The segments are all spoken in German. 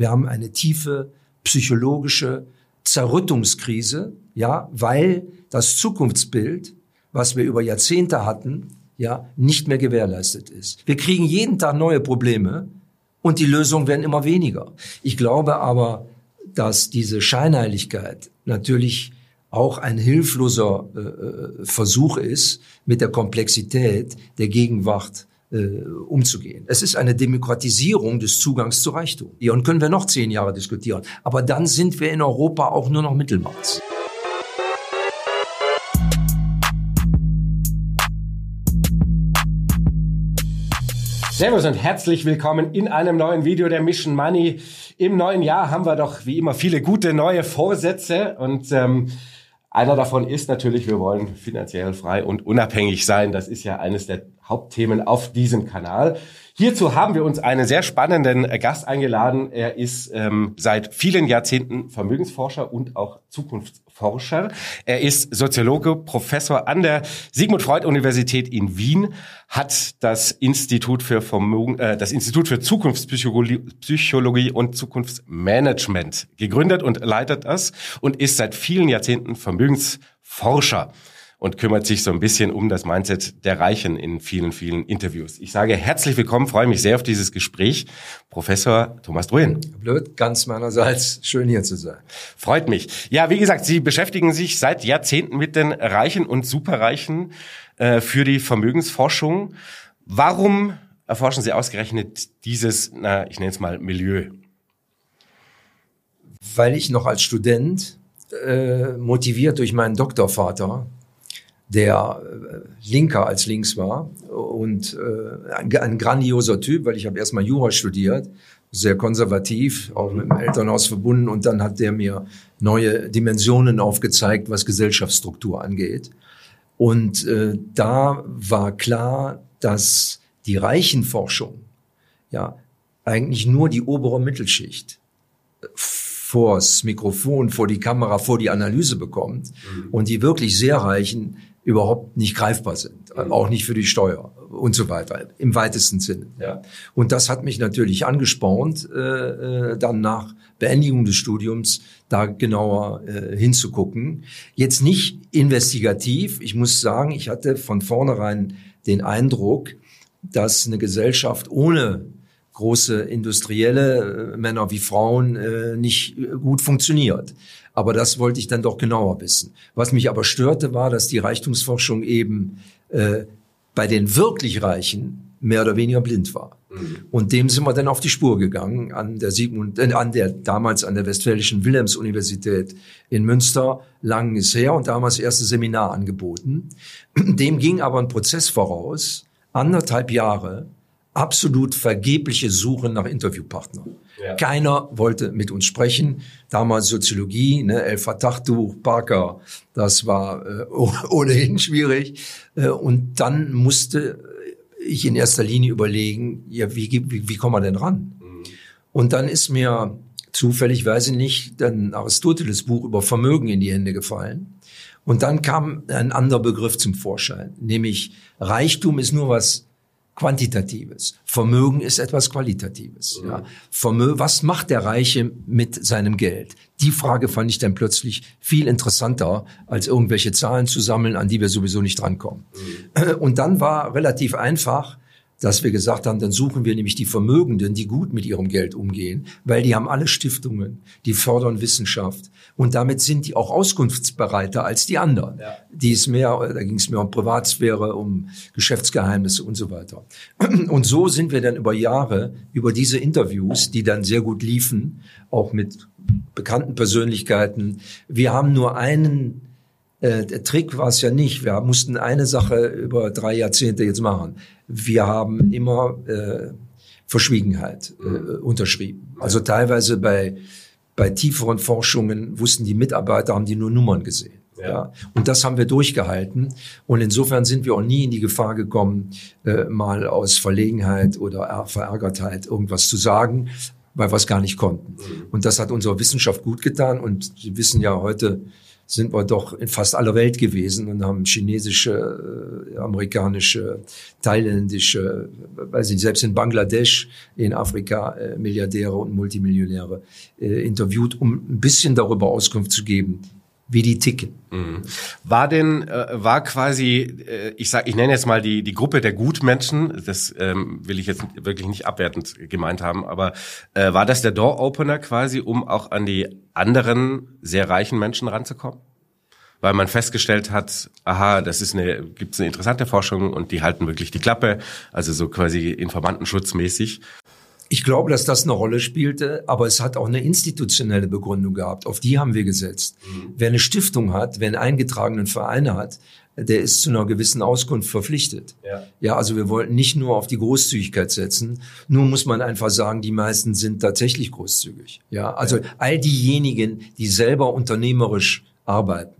Wir haben eine tiefe psychologische Zerrüttungskrise, ja, weil das Zukunftsbild, was wir über Jahrzehnte hatten, ja, nicht mehr gewährleistet ist. Wir kriegen jeden Tag neue Probleme und die Lösungen werden immer weniger. Ich glaube aber, dass diese Scheinheiligkeit natürlich auch ein hilfloser äh, äh, Versuch ist, mit der Komplexität der Gegenwart äh, umzugehen. Es ist eine Demokratisierung des Zugangs zu Reichtum. Ja, und können wir noch zehn Jahre diskutieren. Aber dann sind wir in Europa auch nur noch Mittelmaß. Servus und herzlich willkommen in einem neuen Video der Mission Money. Im neuen Jahr haben wir doch wie immer viele gute neue Vorsätze und ähm, einer davon ist natürlich, wir wollen finanziell frei und unabhängig sein. Das ist ja eines der Hauptthemen auf diesem Kanal. Hierzu haben wir uns einen sehr spannenden Gast eingeladen. Er ist ähm, seit vielen Jahrzehnten Vermögensforscher und auch Zukunftsforscher. Er ist Soziologe, Professor an der Sigmund Freud Universität in Wien, hat das Institut für Vermögen, äh, das Institut für Zukunftspsychologie Psychologie und Zukunftsmanagement gegründet und leitet das und ist seit vielen Jahrzehnten Vermögensforscher und kümmert sich so ein bisschen um das Mindset der Reichen in vielen, vielen Interviews. Ich sage herzlich willkommen, freue mich sehr auf dieses Gespräch. Professor Thomas Druin. Blöd, ganz meinerseits. Schön hier zu sein. Freut mich. Ja, wie gesagt, Sie beschäftigen sich seit Jahrzehnten mit den Reichen und Superreichen äh, für die Vermögensforschung. Warum erforschen Sie ausgerechnet dieses, na, ich nenne es mal Milieu? Weil ich noch als Student äh, motiviert durch meinen Doktorvater der äh, linker als links war und äh, ein, ein grandioser Typ, weil ich habe erstmal Jura studiert, sehr konservativ, auch mit dem Elternhaus verbunden und dann hat der mir neue Dimensionen aufgezeigt, was Gesellschaftsstruktur angeht. Und äh, da war klar, dass die Reichenforschung ja eigentlich nur die obere Mittelschicht vors Mikrofon, vor die Kamera, vor die Analyse bekommt mhm. und die wirklich sehr Reichen überhaupt nicht greifbar sind, mhm. auch nicht für die Steuer und so weiter, im weitesten Sinne. Ja. Und das hat mich natürlich angespornt, äh, äh, dann nach Beendigung des Studiums da genauer äh, hinzugucken. Jetzt nicht investigativ. Ich muss sagen, ich hatte von vornherein den Eindruck, dass eine Gesellschaft ohne große industrielle äh, Männer wie Frauen äh, nicht äh, gut funktioniert. Aber das wollte ich dann doch genauer wissen. Was mich aber störte, war, dass die Reichtumsforschung eben äh, bei den wirklich Reichen mehr oder weniger blind war. Mhm. Und dem sind wir dann auf die Spur gegangen an der Sigmund, äh, an der damals an der Westfälischen Wilhelms-Universität in Münster. Lang ist her und damals erste Seminar angeboten. Dem ging aber ein Prozess voraus, anderthalb Jahre, absolut vergebliche Suche nach Interviewpartnern. Ja. Keiner wollte mit uns sprechen. Damals Soziologie, ne, El Fatah-Tuch, Parker, das war äh, ohnehin schwierig. Äh, und dann musste ich in erster Linie überlegen, ja, wie, wie, wie kommen wir denn ran? Mhm. Und dann ist mir zufällig, weiß ich nicht, dann Aristoteles Buch über Vermögen in die Hände gefallen. Und dann kam ein anderer Begriff zum Vorschein, nämlich Reichtum ist nur was Quantitatives. Vermögen ist etwas Qualitatives. Ja. Vermögen, was macht der Reiche mit seinem Geld? Die Frage fand ich dann plötzlich viel interessanter, als irgendwelche Zahlen zu sammeln, an die wir sowieso nicht drankommen. Mhm. Und dann war relativ einfach, dass wir gesagt haben, dann suchen wir nämlich die Vermögenden, die gut mit ihrem Geld umgehen, weil die haben alle Stiftungen, die fördern Wissenschaft und damit sind die auch auskunftsbereiter als die anderen. Ja. Die ist mehr, da ging es mehr um Privatsphäre, um Geschäftsgeheimnisse und so weiter. Und so sind wir dann über Jahre über diese Interviews, die dann sehr gut liefen, auch mit bekannten Persönlichkeiten. Wir haben nur einen äh, der Trick war es ja nicht. Wir mussten eine Sache über drei Jahrzehnte jetzt machen. Wir haben immer äh, Verschwiegenheit äh, unterschrieben. Also teilweise bei, bei tieferen Forschungen wussten die Mitarbeiter, haben die nur Nummern gesehen. Ja. Und das haben wir durchgehalten. Und insofern sind wir auch nie in die Gefahr gekommen, äh, mal aus Verlegenheit oder Verärgertheit irgendwas zu sagen, weil wir es gar nicht konnten. Mhm. Und das hat unserer Wissenschaft gut getan. Und Sie wissen ja heute, sind wir doch in fast aller Welt gewesen und haben chinesische, äh, amerikanische, thailändische, weiß nicht, selbst in Bangladesch, in Afrika, äh, Milliardäre und Multimillionäre äh, interviewt, um ein bisschen darüber Auskunft zu geben, wie die ticken. Mhm. War denn äh, war quasi äh, ich sag ich nenne jetzt mal die die Gruppe der Gutmenschen, das ähm, will ich jetzt wirklich nicht abwertend gemeint haben, aber äh, war das der Door Opener quasi, um auch an die anderen sehr reichen Menschen ranzukommen? Weil man festgestellt hat, aha, das ist eine gibt's eine interessante Forschung und die halten wirklich die Klappe, also so quasi informantenschutzmäßig. Ich glaube, dass das eine Rolle spielte, aber es hat auch eine institutionelle Begründung gehabt. Auf die haben wir gesetzt. Mhm. Wer eine Stiftung hat, wer einen eingetragenen Verein hat, der ist zu einer gewissen Auskunft verpflichtet. Ja. ja, also wir wollten nicht nur auf die Großzügigkeit setzen. Nur muss man einfach sagen, die meisten sind tatsächlich großzügig. Ja, also ja. all diejenigen, die selber unternehmerisch arbeiten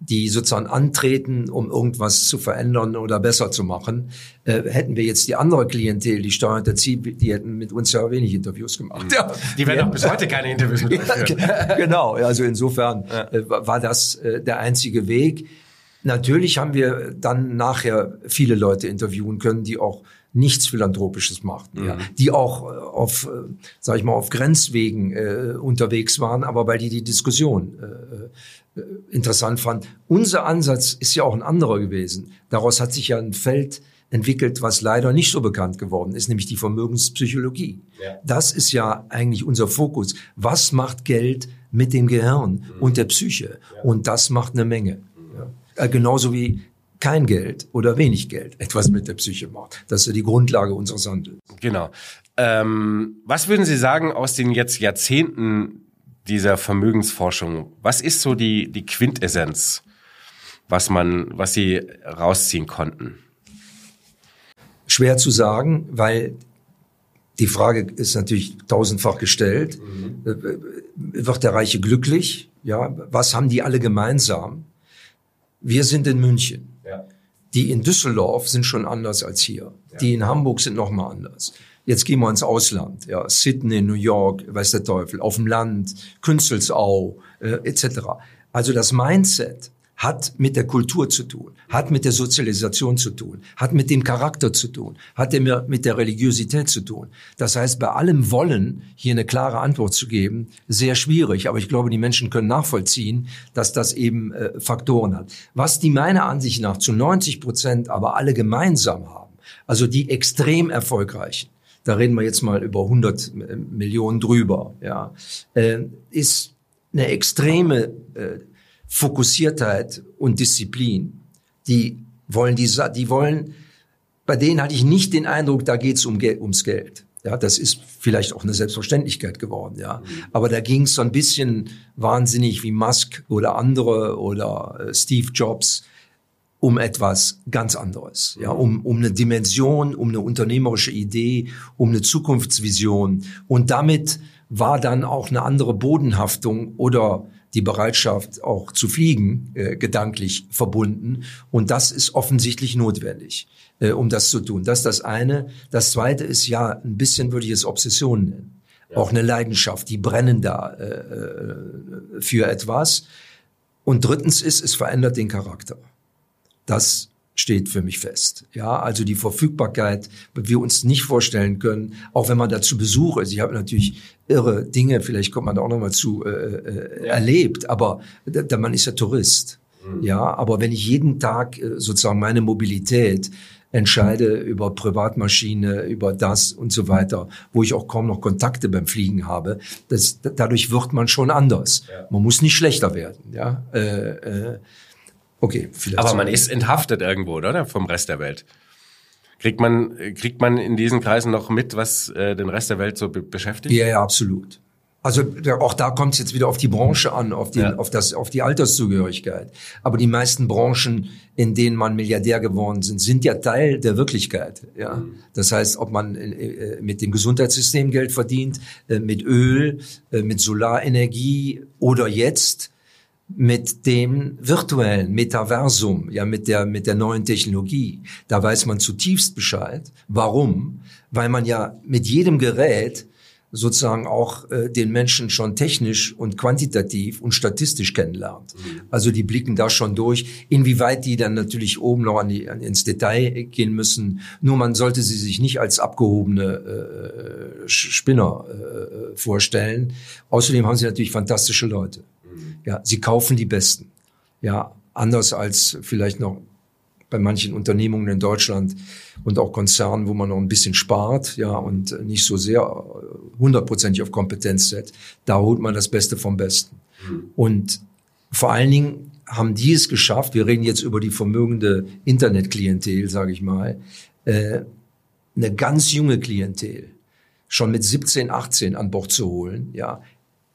die sozusagen antreten, um irgendwas zu verändern oder besser zu machen. Äh, hätten wir jetzt die andere Klientel, die Steuerhinterzieher, die hätten mit uns ja wenig Interviews gemacht. Ja. Die werden auch bis heute keine Interviews mit uns führen. genau, also insofern ja. äh, war das äh, der einzige Weg. Natürlich haben wir dann nachher viele Leute interviewen können, die auch nichts Philanthropisches machten, mhm. ja, die auch äh, auf, äh, sag ich mal, auf Grenzwegen äh, unterwegs waren, aber weil die die Diskussion äh, interessant fanden. Unser Ansatz ist ja auch ein anderer gewesen. Daraus hat sich ja ein Feld entwickelt, was leider nicht so bekannt geworden ist, nämlich die Vermögenspsychologie. Ja. Das ist ja eigentlich unser Fokus. Was macht Geld mit dem Gehirn mhm. und der Psyche? Ja. Und das macht eine Menge. Mhm. Ja. Äh, genauso wie kein Geld oder wenig Geld etwas mit der Psyche macht. Das ist ja die Grundlage unseres Handels. Genau. Ähm, was würden Sie sagen aus den jetzt Jahrzehnten dieser Vermögensforschung? Was ist so die, die Quintessenz, was man, was Sie rausziehen konnten? Schwer zu sagen, weil die Frage ist natürlich tausendfach gestellt. Mhm. Wird der Reiche glücklich? Ja, was haben die alle gemeinsam? Wir sind in München. Die in Düsseldorf sind schon anders als hier. Ja. Die in Hamburg sind noch mal anders. Jetzt gehen wir ins Ausland, ja, Sydney, New York, weiß der Teufel, auf dem Land, Künzelsau, äh, etc. Also das Mindset hat mit der Kultur zu tun, hat mit der Sozialisation zu tun, hat mit dem Charakter zu tun, hat mit der Religiosität zu tun. Das heißt, bei allem Wollen, hier eine klare Antwort zu geben, sehr schwierig. Aber ich glaube, die Menschen können nachvollziehen, dass das eben äh, Faktoren hat. Was die meiner Ansicht nach zu 90 Prozent aber alle gemeinsam haben, also die extrem erfolgreichen, da reden wir jetzt mal über 100 äh, Millionen drüber, ja, äh, ist eine extreme äh, Fokussiertheit und Disziplin. Die wollen die, die wollen, bei denen hatte ich nicht den Eindruck, da geht's um ums Geld. Ja, das ist vielleicht auch eine Selbstverständlichkeit geworden, ja. Aber da ging es so ein bisschen wahnsinnig wie Musk oder andere oder Steve Jobs um etwas ganz anderes, ja, um, um eine Dimension, um eine unternehmerische Idee, um eine Zukunftsvision. Und damit war dann auch eine andere Bodenhaftung oder die Bereitschaft auch zu fliegen äh, gedanklich verbunden. Und das ist offensichtlich notwendig, äh, um das zu tun. Das ist das eine. Das zweite ist ja, ein bisschen würde ich es Obsession nennen. Ja. Auch eine Leidenschaft, die brennen da äh, äh für etwas. Und drittens ist, es verändert den Charakter. Das steht für mich fest. Ja, also die Verfügbarkeit, wir uns nicht vorstellen können, auch wenn man dazu Besuch ist. Ich habe natürlich irre Dinge, vielleicht kommt man da auch noch mal zu, äh, äh, erlebt, aber da, man ist ja Tourist. Mhm. Ja, aber wenn ich jeden Tag äh, sozusagen meine Mobilität entscheide über Privatmaschine, über das und so weiter, wo ich auch kaum noch Kontakte beim Fliegen habe, das, dadurch wird man schon anders. Ja. Man muss nicht schlechter werden. Ja, äh, äh, Okay, vielleicht. Aber man ist enthaftet irgendwo, oder? Vom Rest der Welt. Kriegt man, kriegt man in diesen Kreisen noch mit, was äh, den Rest der Welt so be beschäftigt? Ja, ja, absolut. Also auch da kommt es jetzt wieder auf die Branche an, auf, den, ja. auf, das, auf die Alterszugehörigkeit. Aber die meisten Branchen, in denen man Milliardär geworden sind, sind ja Teil der Wirklichkeit. Ja, mhm. das heißt, ob man äh, äh mit dem Gesundheitssystem Geld verdient, äh, mit Öl, äh, mit Solarenergie oder jetzt mit dem virtuellen Metaversum, ja mit der mit der neuen Technologie, da weiß man zutiefst Bescheid. Warum? Weil man ja mit jedem Gerät sozusagen auch äh, den Menschen schon technisch und quantitativ und statistisch kennenlernt. Mhm. Also die blicken da schon durch, inwieweit die dann natürlich oben noch an die, an, ins Detail gehen müssen. Nur man sollte sie sich nicht als abgehobene äh, Spinner äh, vorstellen. Außerdem haben sie natürlich fantastische Leute. Ja, sie kaufen die Besten. Ja, anders als vielleicht noch bei manchen Unternehmungen in Deutschland und auch Konzernen, wo man noch ein bisschen spart, ja, und nicht so sehr äh, hundertprozentig auf Kompetenz setzt, da holt man das Beste vom Besten. Mhm. Und vor allen Dingen haben die es geschafft, wir reden jetzt über die vermögende Internetklientel, sage ich mal, äh, eine ganz junge Klientel schon mit 17, 18 an Bord zu holen, ja,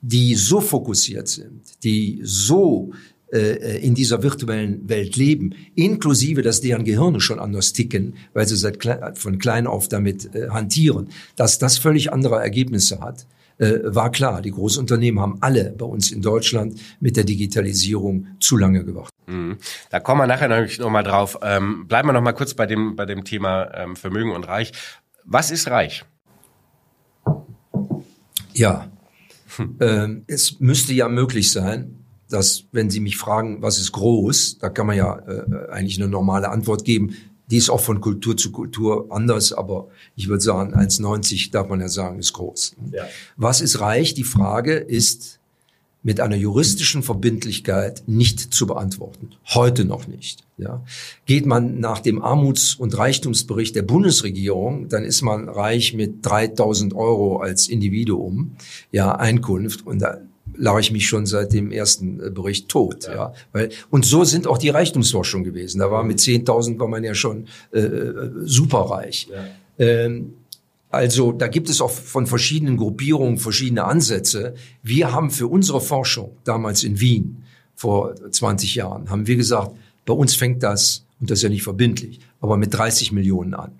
die so fokussiert sind, die so äh, in dieser virtuellen Welt leben, inklusive, dass deren Gehirne schon anders ticken, weil sie seit klein, von klein auf damit äh, hantieren, dass das völlig andere Ergebnisse hat, äh, war klar. Die Großunternehmen haben alle bei uns in Deutschland mit der Digitalisierung zu lange gewartet. Mhm. Da kommen wir nachher noch mal drauf. Ähm, bleiben wir noch mal kurz bei dem, bei dem Thema ähm, Vermögen und Reich. Was ist reich? Ja, hm. ähm, es müsste ja möglich sein, dass, wenn Sie mich fragen, was ist groß, da kann man ja äh, eigentlich eine normale Antwort geben. Die ist auch von Kultur zu Kultur anders, aber ich würde sagen, 1,90 darf man ja sagen, ist groß. Ja. Was ist reich? Die Frage ist mit einer juristischen Verbindlichkeit nicht zu beantworten. Heute noch nicht. Ja. Geht man nach dem Armuts- und Reichtumsbericht der Bundesregierung, dann ist man reich mit 3000 Euro als Individuum, ja, Einkunft. Und da lag ich mich schon seit dem ersten äh, Bericht tot. Ja. ja. Weil, und so sind auch die Reichtumsforschung gewesen. Da war mit 10.000 war man ja schon äh, äh, superreich. Ja. Ähm, also da gibt es auch von verschiedenen Gruppierungen verschiedene Ansätze. Wir haben für unsere Forschung damals in Wien vor 20 Jahren, haben wir gesagt, bei uns fängt das, und das ist ja nicht verbindlich, aber mit 30 Millionen an.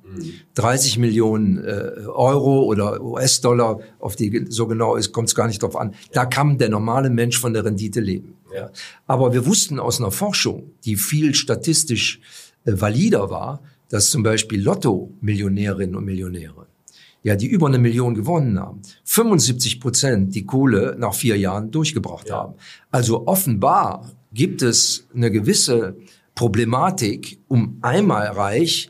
30 Millionen äh, Euro oder US-Dollar, auf die so genau ist, kommt es gar nicht drauf an. Da kann der normale Mensch von der Rendite leben. Ja. Aber wir wussten aus einer Forschung, die viel statistisch äh, valider war, dass zum Beispiel Lotto-Millionärinnen und Millionäre, ja, die über eine Million gewonnen haben, 75 Prozent die Kohle nach vier Jahren durchgebracht ja. haben. Also offenbar gibt es eine gewisse Problematik, um einmal reich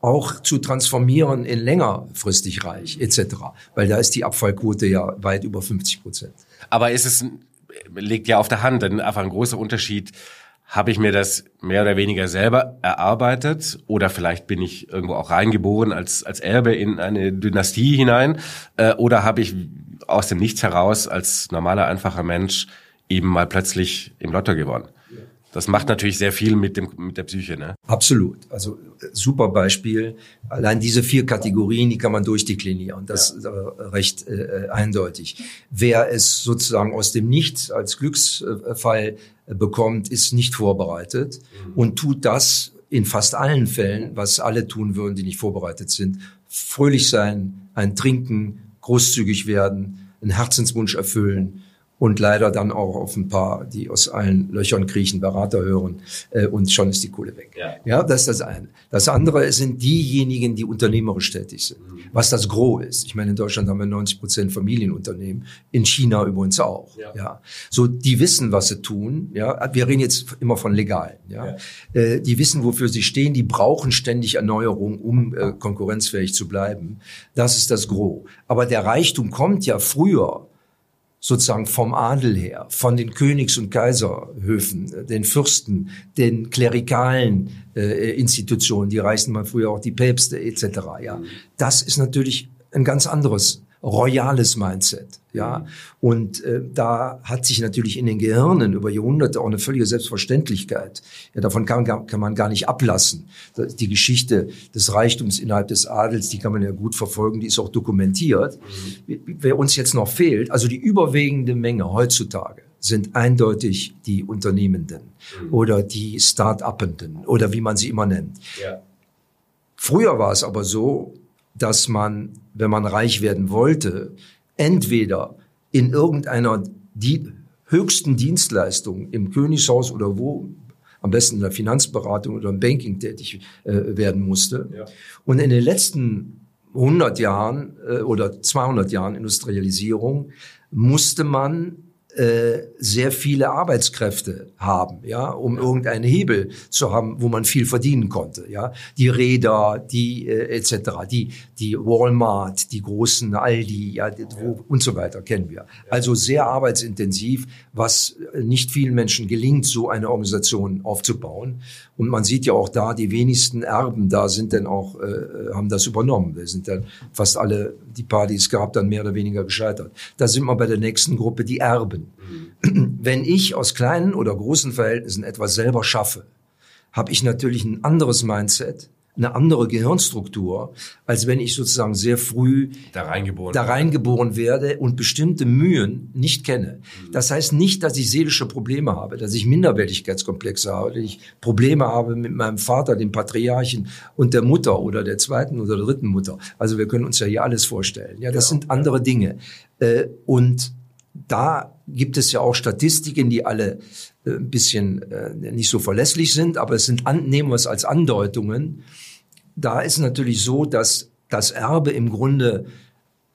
auch zu transformieren in längerfristig reich etc. Weil da ist die Abfallquote ja weit über 50 Prozent. Aber ist es liegt ja auf der Hand, denn einfach ein großer Unterschied. Habe ich mir das mehr oder weniger selber erarbeitet oder vielleicht bin ich irgendwo auch reingeboren als, als Erbe in eine Dynastie hinein äh, oder habe ich aus dem Nichts heraus als normaler, einfacher Mensch eben mal plötzlich im Lotto gewonnen? Das macht natürlich sehr viel mit dem mit der Psyche, ne? Absolut. Also äh, super Beispiel. Allein diese vier Kategorien, die kann man durchdeklinieren. Das ist äh, recht äh, eindeutig. Wer es sozusagen aus dem Nichts als Glücksfall äh, bekommt, ist nicht vorbereitet mhm. und tut das in fast allen Fällen, was alle tun würden, die nicht vorbereitet sind. Fröhlich sein, ein Trinken, großzügig werden, einen Herzenswunsch erfüllen, und leider dann auch auf ein paar, die aus allen Löchern kriechen, Berater hören äh, und schon ist die Kohle weg. Ja. ja, das ist das eine. Das andere sind diejenigen, die unternehmerisch tätig sind, mhm. Was das Gros ist. Ich meine, in Deutschland haben wir 90 Prozent Familienunternehmen, in China übrigens auch. Ja. ja. So, die wissen, was sie tun. Ja, wir reden jetzt immer von legal. Ja, ja. Äh, die wissen, wofür sie stehen. Die brauchen ständig Erneuerung, um äh, konkurrenzfähig zu bleiben. Das ist das Gros. Aber der Reichtum kommt ja früher sozusagen vom Adel her, von den Königs- und Kaiserhöfen, den Fürsten, den klerikalen äh, Institutionen, die reißen mal früher auch die Päpste etc. Ja, das ist natürlich ein ganz anderes royales Mindset. Ja, und äh, da hat sich natürlich in den Gehirnen über Jahrhunderte auch eine völlige Selbstverständlichkeit. Ja, davon kann, kann man gar nicht ablassen. Die Geschichte des Reichtums innerhalb des Adels, die kann man ja gut verfolgen, die ist auch dokumentiert. Mhm. Wer uns jetzt noch fehlt, also die überwiegende Menge heutzutage sind eindeutig die Unternehmenden mhm. oder die Start-upenden oder wie man sie immer nennt. Ja. Früher war es aber so, dass man, wenn man reich werden wollte, entweder in irgendeiner die höchsten Dienstleistung im Königshaus oder wo, am besten in der Finanzberatung oder im Banking tätig äh, werden musste. Ja. Und in den letzten 100 Jahren äh, oder 200 Jahren Industrialisierung musste man äh, sehr viele Arbeitskräfte haben, ja, um irgendeinen Hebel zu haben, wo man viel verdienen konnte, ja. Die Räder, die äh, etc., die die Walmart, die großen Aldi, ja, wo, und so weiter kennen wir. Also sehr arbeitsintensiv, was nicht vielen Menschen gelingt, so eine Organisation aufzubauen. Und man sieht ja auch da, die wenigsten Erben da sind dann auch äh, haben das übernommen. Wir sind dann fast alle die Partys gab dann mehr oder weniger gescheitert. Da sind wir bei der nächsten Gruppe, die Erben. Wenn ich aus kleinen oder großen Verhältnissen etwas selber schaffe, habe ich natürlich ein anderes Mindset, eine andere Gehirnstruktur, als wenn ich sozusagen sehr früh da reingeboren, da reingeboren werde und bestimmte Mühen nicht kenne. Das heißt nicht, dass ich seelische Probleme habe, dass ich Minderwertigkeitskomplexe habe, dass ich Probleme habe mit meinem Vater, dem Patriarchen und der Mutter oder der zweiten oder der dritten Mutter. Also wir können uns ja hier alles vorstellen. Ja, das ja. sind andere Dinge. Äh, und da gibt es ja auch Statistiken, die alle äh, ein bisschen äh, nicht so verlässlich sind, aber es sind, nehmen wir es als Andeutungen. Da ist natürlich so, dass das Erbe im Grunde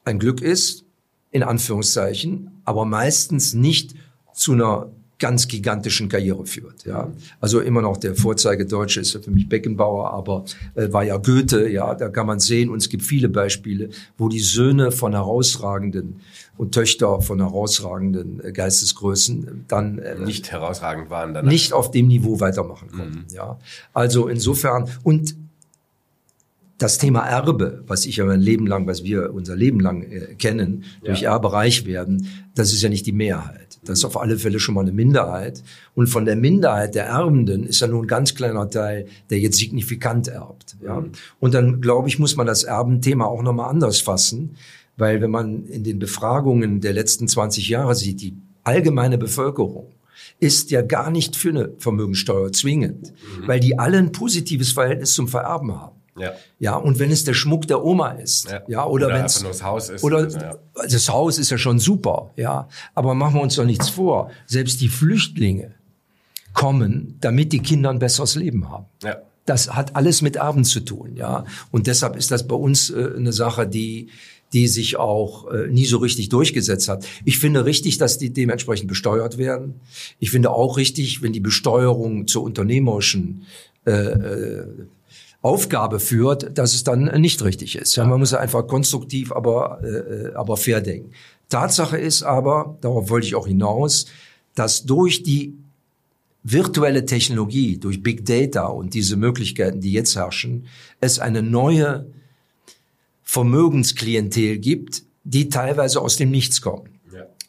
ein Glück ist, in Anführungszeichen, aber meistens nicht zu einer ganz gigantischen Karriere führt. Ja. Also immer noch der Vorzeigedeutsche ist ja für mich Beckenbauer, aber äh, war ja Goethe, ja, da kann man sehen, und es gibt viele Beispiele, wo die Söhne von herausragenden und Töchter von herausragenden äh, Geistesgrößen dann äh, nicht herausragend waren, dann nicht auf dem Niveau weitermachen konnten. Mhm. Ja. Also insofern, und das Thema Erbe, was ich ja mein Leben lang, was wir unser Leben lang äh, kennen, durch ja. Erbe reich werden, das ist ja nicht die Mehrheit. Das ist auf alle Fälle schon mal eine Minderheit. Und von der Minderheit der Erbenden ist ja nur ein ganz kleiner Teil, der jetzt signifikant erbt. Ja? Mhm. Und dann, glaube ich, muss man das Erbenthema auch nochmal anders fassen, weil wenn man in den Befragungen der letzten 20 Jahre sieht, die allgemeine Bevölkerung ist ja gar nicht für eine Vermögensteuer zwingend, mhm. weil die alle ein positives Verhältnis zum Vererben haben. Ja. ja, und wenn es der Schmuck der Oma ist, ja, ja oder, oder wenn es das Haus ist, oder ja. das Haus ist ja schon super, ja, aber machen wir uns doch nichts vor. Selbst die Flüchtlinge kommen, damit die Kinder ein besseres Leben haben. Ja. Das hat alles mit Erben zu tun, ja, und deshalb ist das bei uns äh, eine Sache, die die sich auch äh, nie so richtig durchgesetzt hat. Ich finde richtig, dass die dementsprechend besteuert werden. Ich finde auch richtig, wenn die Besteuerung zur unternehmerischen äh, äh, Aufgabe führt, dass es dann nicht richtig ist. Ja, man muss einfach konstruktiv, aber, äh, aber fair denken. Tatsache ist aber, darauf wollte ich auch hinaus, dass durch die virtuelle Technologie, durch Big Data und diese Möglichkeiten, die jetzt herrschen, es eine neue Vermögensklientel gibt, die teilweise aus dem Nichts kommen.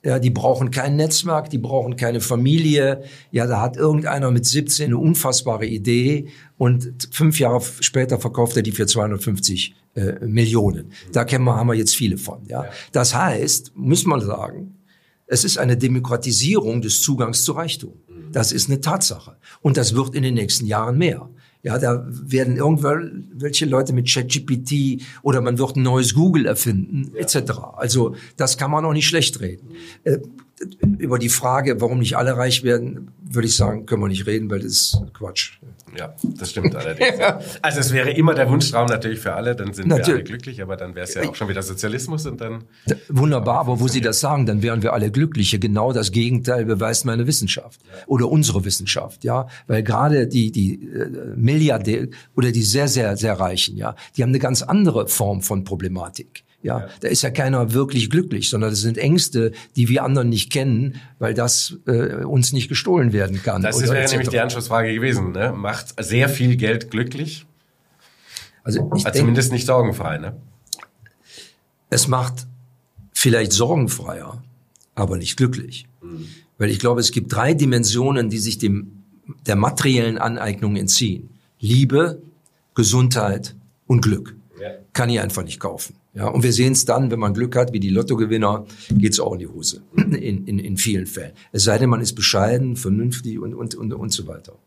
Ja, die brauchen kein Netzwerk, die brauchen keine Familie. Ja, da hat irgendeiner mit 17 eine unfassbare Idee und fünf Jahre später verkauft er die für 250 äh, Millionen. Da kennen wir, haben wir jetzt viele von. Ja, das heißt, muss man sagen, es ist eine Demokratisierung des Zugangs zu Reichtum. Das ist eine Tatsache. Und das wird in den nächsten Jahren mehr. Ja, da werden irgendwelche Leute mit ChatGPT oder man wird ein neues Google erfinden, ja. etc. Also das kann man auch nicht schlecht reden. Äh, über die Frage, warum nicht alle reich werden, würde ich sagen, können wir nicht reden, weil das ist Quatsch. Ja, das stimmt allerdings. ja. Also es wäre immer der Wunschtraum natürlich für alle, dann sind natürlich. wir alle glücklich, aber dann wäre es ja auch schon wieder Sozialismus und dann. Wunderbar, aber wo Sie das sagen, dann wären wir alle glückliche. Genau das Gegenteil beweist meine Wissenschaft ja. oder unsere Wissenschaft, ja, weil gerade die die äh, Milliardär oder die sehr sehr sehr reichen, ja, die haben eine ganz andere Form von Problematik. Ja, da ist ja keiner wirklich glücklich, sondern das sind Ängste, die wir anderen nicht kennen, weil das äh, uns nicht gestohlen werden kann. Das wäre nämlich die Anschlussfrage gewesen. Ne? Macht sehr viel Geld glücklich? Also, ich also zumindest nicht sorgenfrei. Ne? Es macht vielleicht sorgenfreier, aber nicht glücklich, mhm. weil ich glaube, es gibt drei Dimensionen, die sich dem der materiellen Aneignung entziehen: Liebe, Gesundheit und Glück. Ja. Kann ich einfach nicht kaufen. Ja, und wir sehen es dann, wenn man Glück hat, wie die Lottogewinner, geht's auch in die Hose. In, in, in vielen Fällen. Es sei denn, man ist bescheiden, vernünftig und, und, und, und so weiter.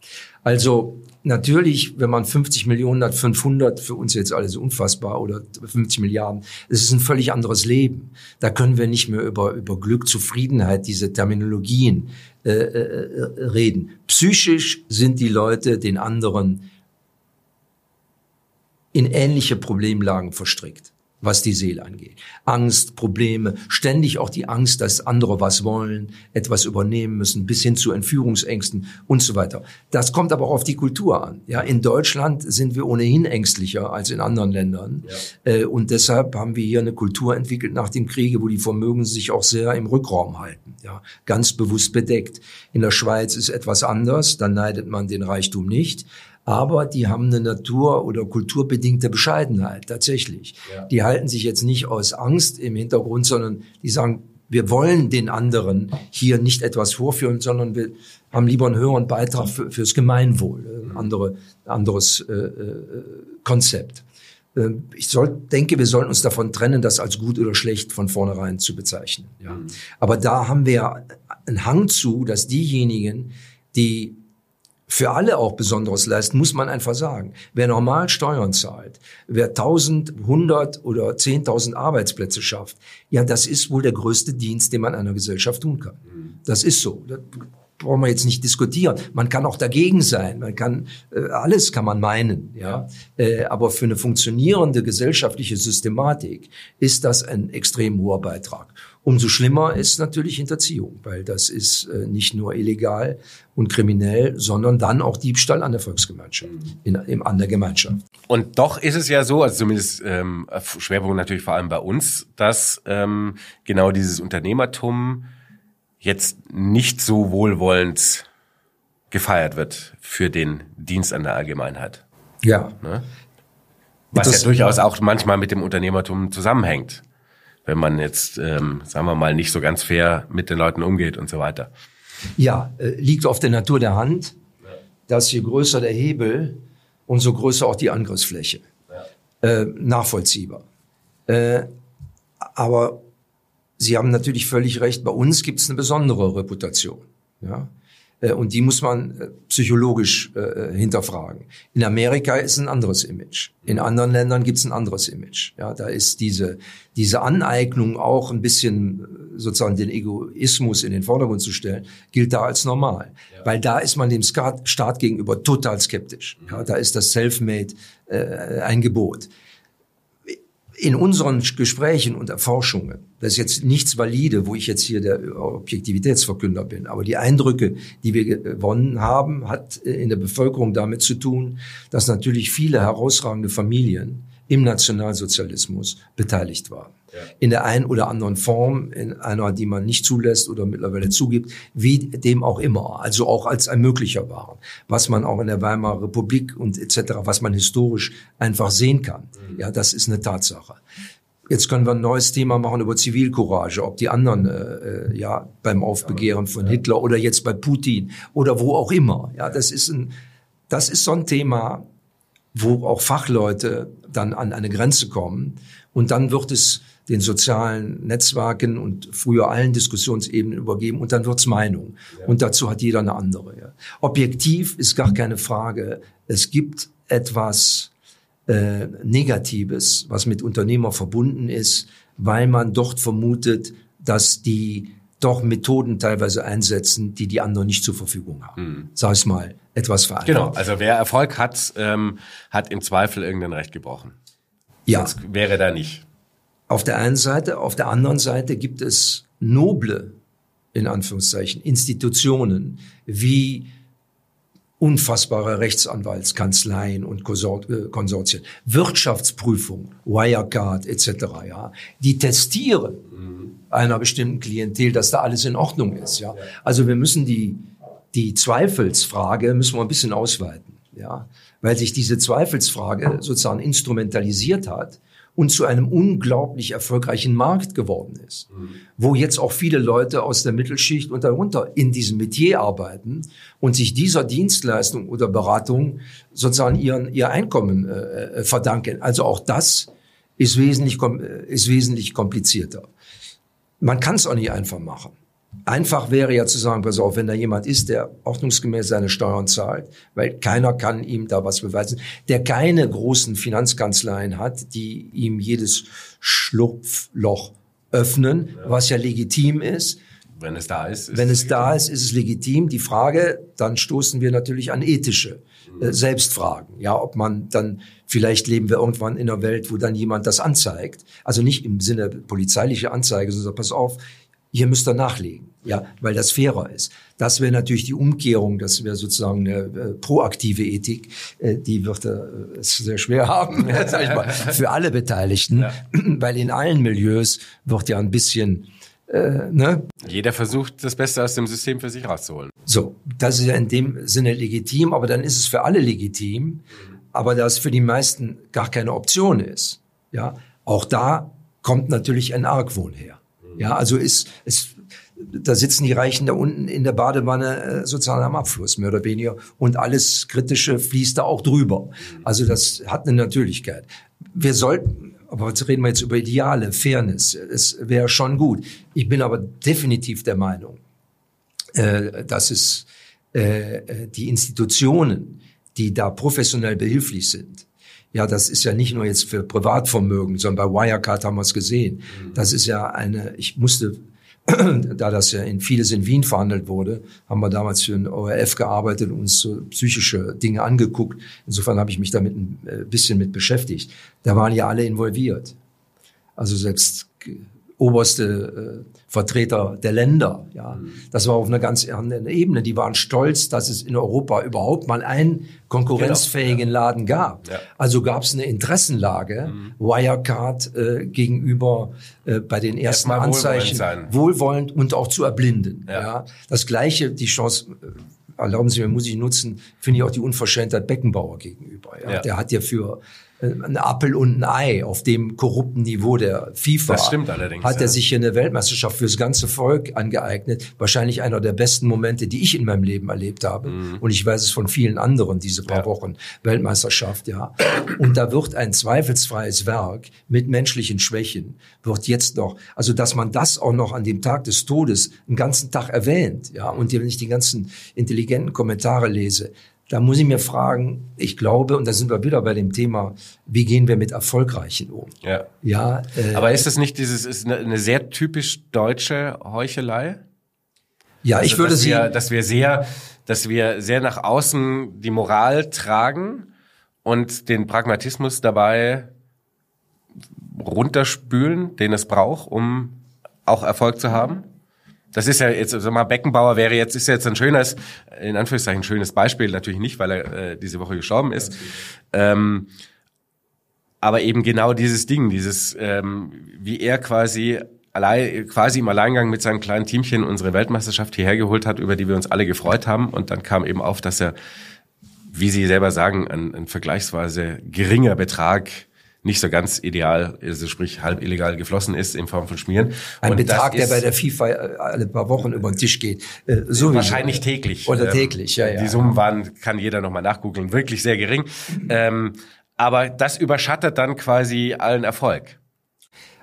Also natürlich, wenn man 50 Millionen hat, 500, für uns jetzt alles unfassbar, oder 50 Milliarden, es ist ein völlig anderes Leben. Da können wir nicht mehr über, über Glück, Zufriedenheit, diese Terminologien äh, äh, reden. Psychisch sind die Leute den anderen in ähnliche Problemlagen verstrickt. Was die Seele angeht. Angst, Probleme, ständig auch die Angst, dass andere was wollen, etwas übernehmen müssen, bis hin zu Entführungsängsten und so weiter. Das kommt aber auch auf die Kultur an. Ja, in Deutschland sind wir ohnehin ängstlicher als in anderen Ländern. Ja. Äh, und deshalb haben wir hier eine Kultur entwickelt nach dem Kriege, wo die Vermögen sich auch sehr im Rückraum halten. Ja, ganz bewusst bedeckt. In der Schweiz ist etwas anders. Da neidet man den Reichtum nicht aber die haben eine natur- oder kulturbedingte Bescheidenheit tatsächlich. Ja. Die halten sich jetzt nicht aus Angst im Hintergrund, sondern die sagen, wir wollen den anderen hier nicht etwas vorführen, sondern wir haben lieber einen höheren Beitrag für, fürs Gemeinwohl, ein andere, anderes äh, äh, Konzept. Äh, ich soll, denke, wir sollten uns davon trennen, das als gut oder schlecht von vornherein zu bezeichnen. Ja. Mhm. Aber da haben wir einen Hang zu, dass diejenigen, die für alle auch Besonderes leisten, muss man einfach sagen. Wer normal Steuern zahlt, wer 1000, 100 oder 10.000 Arbeitsplätze schafft, ja, das ist wohl der größte Dienst, den man einer Gesellschaft tun kann. Mhm. Das ist so. Das brauchen wir jetzt nicht diskutieren. Man kann auch dagegen sein. Man kann äh, alles kann man meinen, ja. Äh, aber für eine funktionierende gesellschaftliche Systematik ist das ein extrem hoher Beitrag. Umso schlimmer ist natürlich Hinterziehung, weil das ist äh, nicht nur illegal und kriminell, sondern dann auch Diebstahl an der Volksgemeinschaft, in, in, an der Gemeinschaft. Und doch ist es ja so, also zumindest ähm, Schwerpunkt natürlich vor allem bei uns, dass ähm, genau dieses Unternehmertum jetzt nicht so wohlwollend gefeiert wird für den Dienst an der Allgemeinheit. Ja. Ne? Was das, ja durchaus auch manchmal mit dem Unternehmertum zusammenhängt wenn man jetzt, ähm, sagen wir mal, nicht so ganz fair mit den Leuten umgeht und so weiter. Ja, äh, liegt auf der Natur der Hand, dass je größer der Hebel, umso größer auch die Angriffsfläche. Ja. Äh, nachvollziehbar. Äh, aber Sie haben natürlich völlig recht, bei uns gibt es eine besondere Reputation. Ja? Äh, und die muss man äh, psychologisch äh, hinterfragen. In Amerika ist ein anderes Image. In anderen Ländern gibt es ein anderes Image. Ja, da ist diese, diese Aneignung auch ein bisschen sozusagen den Egoismus in den Vordergrund zu stellen, gilt da als normal. Ja. Weil da ist man dem Staat gegenüber total skeptisch. Ja, da ist das Selfmade äh, ein Gebot in unseren Gesprächen und Erforschungen, das ist jetzt nichts valide, wo ich jetzt hier der Objektivitätsverkünder bin, aber die Eindrücke, die wir gewonnen haben, hat äh, in der Bevölkerung damit zu tun, dass natürlich viele herausragende Familien im Nationalsozialismus beteiligt waren in der einen oder anderen Form, in einer, die man nicht zulässt oder mittlerweile zugibt, wie dem auch immer, also auch als ein möglicher waren, was man auch in der Weimarer Republik und etc., was man historisch einfach sehen kann. Mhm. Ja, das ist eine Tatsache. Jetzt können wir ein neues Thema machen über Zivilcourage, ob die anderen äh, äh ja beim Aufbegehren von Hitler oder jetzt bei Putin oder wo auch immer. Ja, das ist ein das ist so ein Thema, wo auch Fachleute dann an eine Grenze kommen und dann wird es den sozialen Netzwerken und früher allen Diskussionsebenen übergeben und dann wird's Meinung. Ja. Und dazu hat jeder eine andere. Ja. Objektiv ist gar keine Frage. Es gibt etwas äh, Negatives, was mit Unternehmer verbunden ist, weil man dort vermutet, dass die doch Methoden teilweise einsetzen, die die anderen nicht zur Verfügung haben. Mhm. Sag ich mal, etwas vereinfacht. Genau, also wer Erfolg hat, ähm, hat im Zweifel irgendein Recht gebrochen. Ja. Sonst wäre da nicht. Auf der einen Seite, auf der anderen Seite gibt es noble, in Anführungszeichen, Institutionen wie unfassbare Rechtsanwaltskanzleien und äh, Konsortien, Wirtschaftsprüfung, Wirecard etc. Ja, die testieren mhm. einer bestimmten Klientel, dass da alles in Ordnung ist. Ja, also wir müssen die die Zweifelsfrage müssen wir ein bisschen ausweiten. Ja, weil sich diese Zweifelsfrage sozusagen instrumentalisiert hat und zu einem unglaublich erfolgreichen Markt geworden ist, mhm. wo jetzt auch viele Leute aus der Mittelschicht und darunter in diesem Metier arbeiten und sich dieser Dienstleistung oder Beratung sozusagen ihren, ihr Einkommen äh, äh verdanken. Also auch das ist wesentlich, äh, ist wesentlich komplizierter. Man kann es auch nicht einfach machen. Einfach wäre ja zu sagen, pass auf, wenn da jemand ist, der ordnungsgemäß seine Steuern zahlt, weil keiner kann ihm da was beweisen, der keine großen Finanzkanzleien hat, die ihm jedes Schlupfloch öffnen, was ja legitim ist, wenn es da ist. ist wenn es, es da ist, ist es legitim. Die Frage, dann stoßen wir natürlich an ethische äh, mhm. Selbstfragen. Ja, ob man dann vielleicht leben wir irgendwann in einer Welt, wo dann jemand das anzeigt. Also nicht im Sinne polizeiliche Anzeige, sondern pass auf, hier müsst ihr nachlegen, ja, weil das fairer ist. Das wäre natürlich die Umkehrung, das wäre sozusagen eine äh, proaktive Ethik, äh, die wird äh, es sehr schwer haben, sag ich mal, für alle Beteiligten, ja. weil in allen Milieus wird ja ein bisschen äh, ne? Jeder versucht, das Beste aus dem System für sich rauszuholen. So, das ist ja in dem Sinne legitim, aber dann ist es für alle legitim, aber das für die meisten gar keine Option ist. Ja, auch da kommt natürlich ein Argwohn her. Ja, also ist, ist da sitzen die Reichen da unten in der Badewanne äh, sozusagen am Abfluss, mehr oder weniger. Und alles Kritische fließt da auch drüber. Also das hat eine Natürlichkeit. Wir sollten, aber jetzt reden wir jetzt über Ideale, Fairness. Es wäre schon gut. Ich bin aber definitiv der Meinung, äh, dass es äh, die Institutionen, die da professionell behilflich sind, ja, das ist ja nicht nur jetzt für Privatvermögen, sondern bei Wirecard haben wir es gesehen. Das ist ja eine, ich musste, da das ja in vieles in Wien verhandelt wurde, haben wir damals für den ORF gearbeitet und uns so psychische Dinge angeguckt. Insofern habe ich mich damit ein äh, bisschen mit beschäftigt. Da waren ja alle involviert. Also selbst oberste äh, Vertreter der Länder. Ja, mhm. das war auf einer ganz anderen Ebene. Die waren stolz, dass es in Europa überhaupt mal einen konkurrenzfähigen genau, ja. Laden gab. Ja. Also gab es eine Interessenlage, mhm. Wirecard äh, gegenüber äh, bei den ersten Anzeichen wohlwollend, wohlwollend, und auch zu erblinden. Ja. ja. das gleiche, die Chance. Äh, erlauben Sie mir, muss ich nutzen, finde ich auch die Unverschämtheit Beckenbauer gegenüber. Ja. Der hat ja für ein Appel und ein Ei auf dem korrupten Niveau der FIFA. Das stimmt allerdings. Hat er ja. sich hier eine Weltmeisterschaft fürs ganze Volk angeeignet. Wahrscheinlich einer der besten Momente, die ich in meinem Leben erlebt habe. Mhm. Und ich weiß es von vielen anderen, diese paar ja. Wochen Weltmeisterschaft, ja. Und da wird ein zweifelsfreies Werk mit menschlichen Schwächen, wird jetzt noch, also dass man das auch noch an dem Tag des Todes einen ganzen Tag erwähnt, ja. Und wenn ich die ganzen intelligenten Kommentare lese, da muss ich mir fragen, ich glaube, und da sind wir wieder bei dem Thema, wie gehen wir mit Erfolgreichen um? Ja. ja äh, Aber ist das nicht dieses, ist eine, eine sehr typisch deutsche Heuchelei? Ja, also, ich würde dass sie. Wir, dass wir sehr, dass wir sehr nach außen die Moral tragen und den Pragmatismus dabei runterspülen, den es braucht, um auch Erfolg zu haben? Das ist ja jetzt, sag mal, Beckenbauer wäre jetzt, ist jetzt ein schönes, in Anführungszeichen schönes Beispiel, natürlich nicht, weil er äh, diese Woche gestorben ist. Ähm, aber eben genau dieses Ding, dieses, ähm, wie er quasi allein, quasi im Alleingang mit seinem kleinen Teamchen unsere Weltmeisterschaft hierher geholt hat, über die wir uns alle gefreut haben. Und dann kam eben auf, dass er, wie Sie selber sagen, ein, ein vergleichsweise geringer Betrag nicht so ganz ideal, also sprich halb illegal geflossen ist in Form von Schmieren. Ein und Betrag, der bei der FIFA äh, alle paar Wochen über den Tisch geht. Äh, so Wahrscheinlich täglich. Oder ähm, täglich, ja, ja. Die Summen waren, kann jeder nochmal nachgoogeln, wirklich sehr gering. Ähm, aber das überschattet dann quasi allen Erfolg.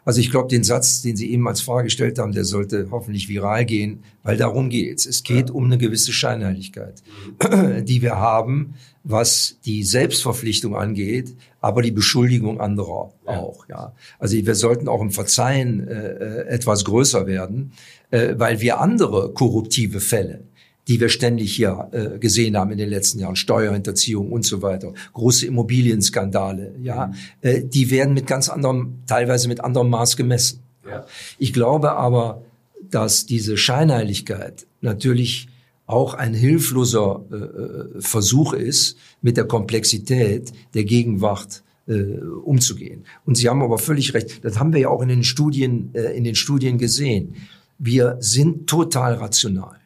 Also ich glaube, den Satz, den Sie eben als Frage gestellt haben, der sollte hoffentlich viral gehen, weil darum geht's. Es geht um eine gewisse Scheinheiligkeit, die wir haben, was die Selbstverpflichtung angeht, aber die Beschuldigung anderer ja. auch. Ja, also wir sollten auch im Verzeihen äh, äh etwas größer werden, äh, weil wir andere korruptive Fälle die wir ständig hier äh, gesehen haben in den letzten Jahren, Steuerhinterziehung und so weiter, große Immobilienskandale, ja, mhm. äh, die werden mit ganz anderem, teilweise mit anderem Maß gemessen. Ja. Ich glaube aber, dass diese Scheinheiligkeit natürlich auch ein hilfloser äh, äh Versuch ist, mit der Komplexität der Gegenwart äh, umzugehen. Und Sie haben aber völlig recht. Das haben wir ja auch in den Studien, äh, in den Studien gesehen. Wir sind total rational.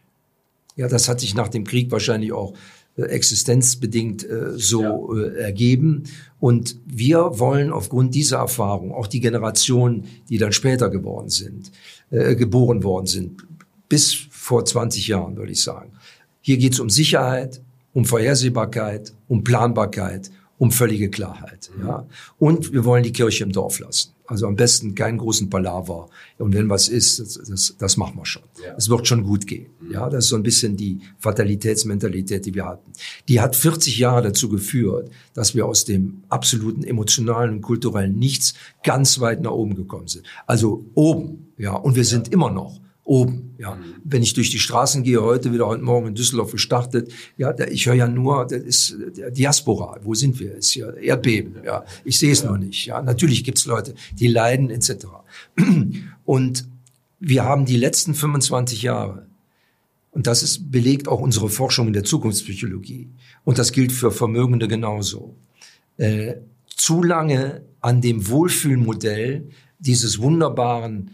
Ja, das hat sich nach dem Krieg wahrscheinlich auch äh, existenzbedingt äh, so ja. äh, ergeben. Und wir wollen aufgrund dieser Erfahrung, auch die Generationen, die dann später geworden sind, äh, geboren worden sind, bis vor 20 Jahren, würde ich sagen. Hier geht es um Sicherheit, um Vorhersehbarkeit, um Planbarkeit, um völlige Klarheit. Mhm. Ja. Und wir wollen die Kirche im Dorf lassen. Also am besten keinen großen Palaver. Und wenn was ist, das, das, das machen wir schon. Es ja. wird schon gut gehen. Mhm. Ja, das ist so ein bisschen die Fatalitätsmentalität, die wir hatten. Die hat 40 Jahre dazu geführt, dass wir aus dem absoluten emotionalen und kulturellen Nichts ganz weit nach oben gekommen sind. Also oben, ja. Und wir sind immer noch oben. Ja, mhm. wenn ich durch die Straßen gehe, heute wieder heute Morgen in Düsseldorf gestartet, ja, ich höre ja nur, das ist der Diaspora. Wo sind wir? Ist hier Erdbeben. Ja, ich sehe es ja. nur nicht. Ja, natürlich gibt's Leute, die leiden etc. Und wir haben die letzten 25 Jahre und das ist belegt auch unsere Forschung in der Zukunftspsychologie. Und das gilt für Vermögende genauso. Äh, zu lange an dem Wohlfühlmodell dieses wunderbaren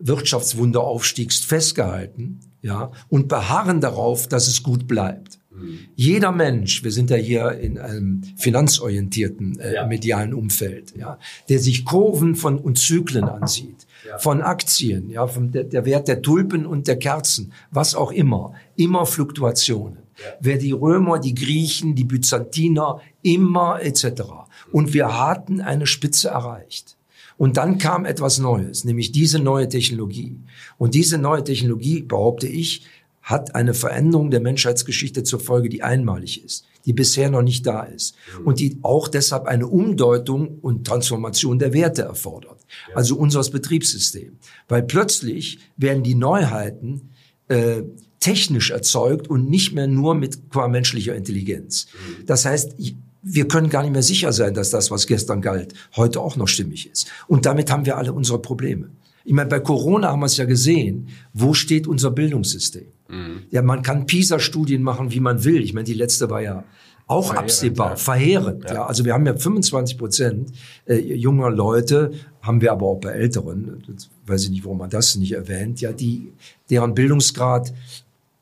Wirtschaftswunderaufstiegs festgehalten, ja, und beharren darauf, dass es gut bleibt. Mhm. Jeder Mensch, wir sind ja hier in einem finanzorientierten äh, ja. medialen Umfeld, ja, der sich Kurven von und Zyklen ansieht, ja. von Aktien, ja, von der, der, Wert der Tulpen und der Kerzen, was auch immer, immer Fluktuationen. Ja. Wer die Römer, die Griechen, die Byzantiner, immer etc. Und wir hatten eine Spitze erreicht. Und dann kam etwas Neues, nämlich diese neue Technologie. Und diese neue Technologie, behaupte ich, hat eine Veränderung der Menschheitsgeschichte zur Folge, die einmalig ist, die bisher noch nicht da ist mhm. und die auch deshalb eine Umdeutung und Transformation der Werte erfordert, also unseres Betriebssystems. Weil plötzlich werden die Neuheiten äh, technisch erzeugt und nicht mehr nur mit qua menschlicher Intelligenz. Mhm. Das heißt, wir können gar nicht mehr sicher sein, dass das, was gestern galt, heute auch noch stimmig ist. Und damit haben wir alle unsere Probleme. Ich meine, bei Corona haben wir es ja gesehen. Wo steht unser Bildungssystem? Mhm. Ja, man kann PISA-Studien machen, wie man will. Ich meine, die letzte war ja auch verheerend, absehbar, ja. verheerend. Ja. ja. also wir haben ja 25 Prozent äh, junger Leute, haben wir aber auch bei Älteren, weiß ich nicht, warum man das nicht erwähnt, ja, die deren Bildungsgrad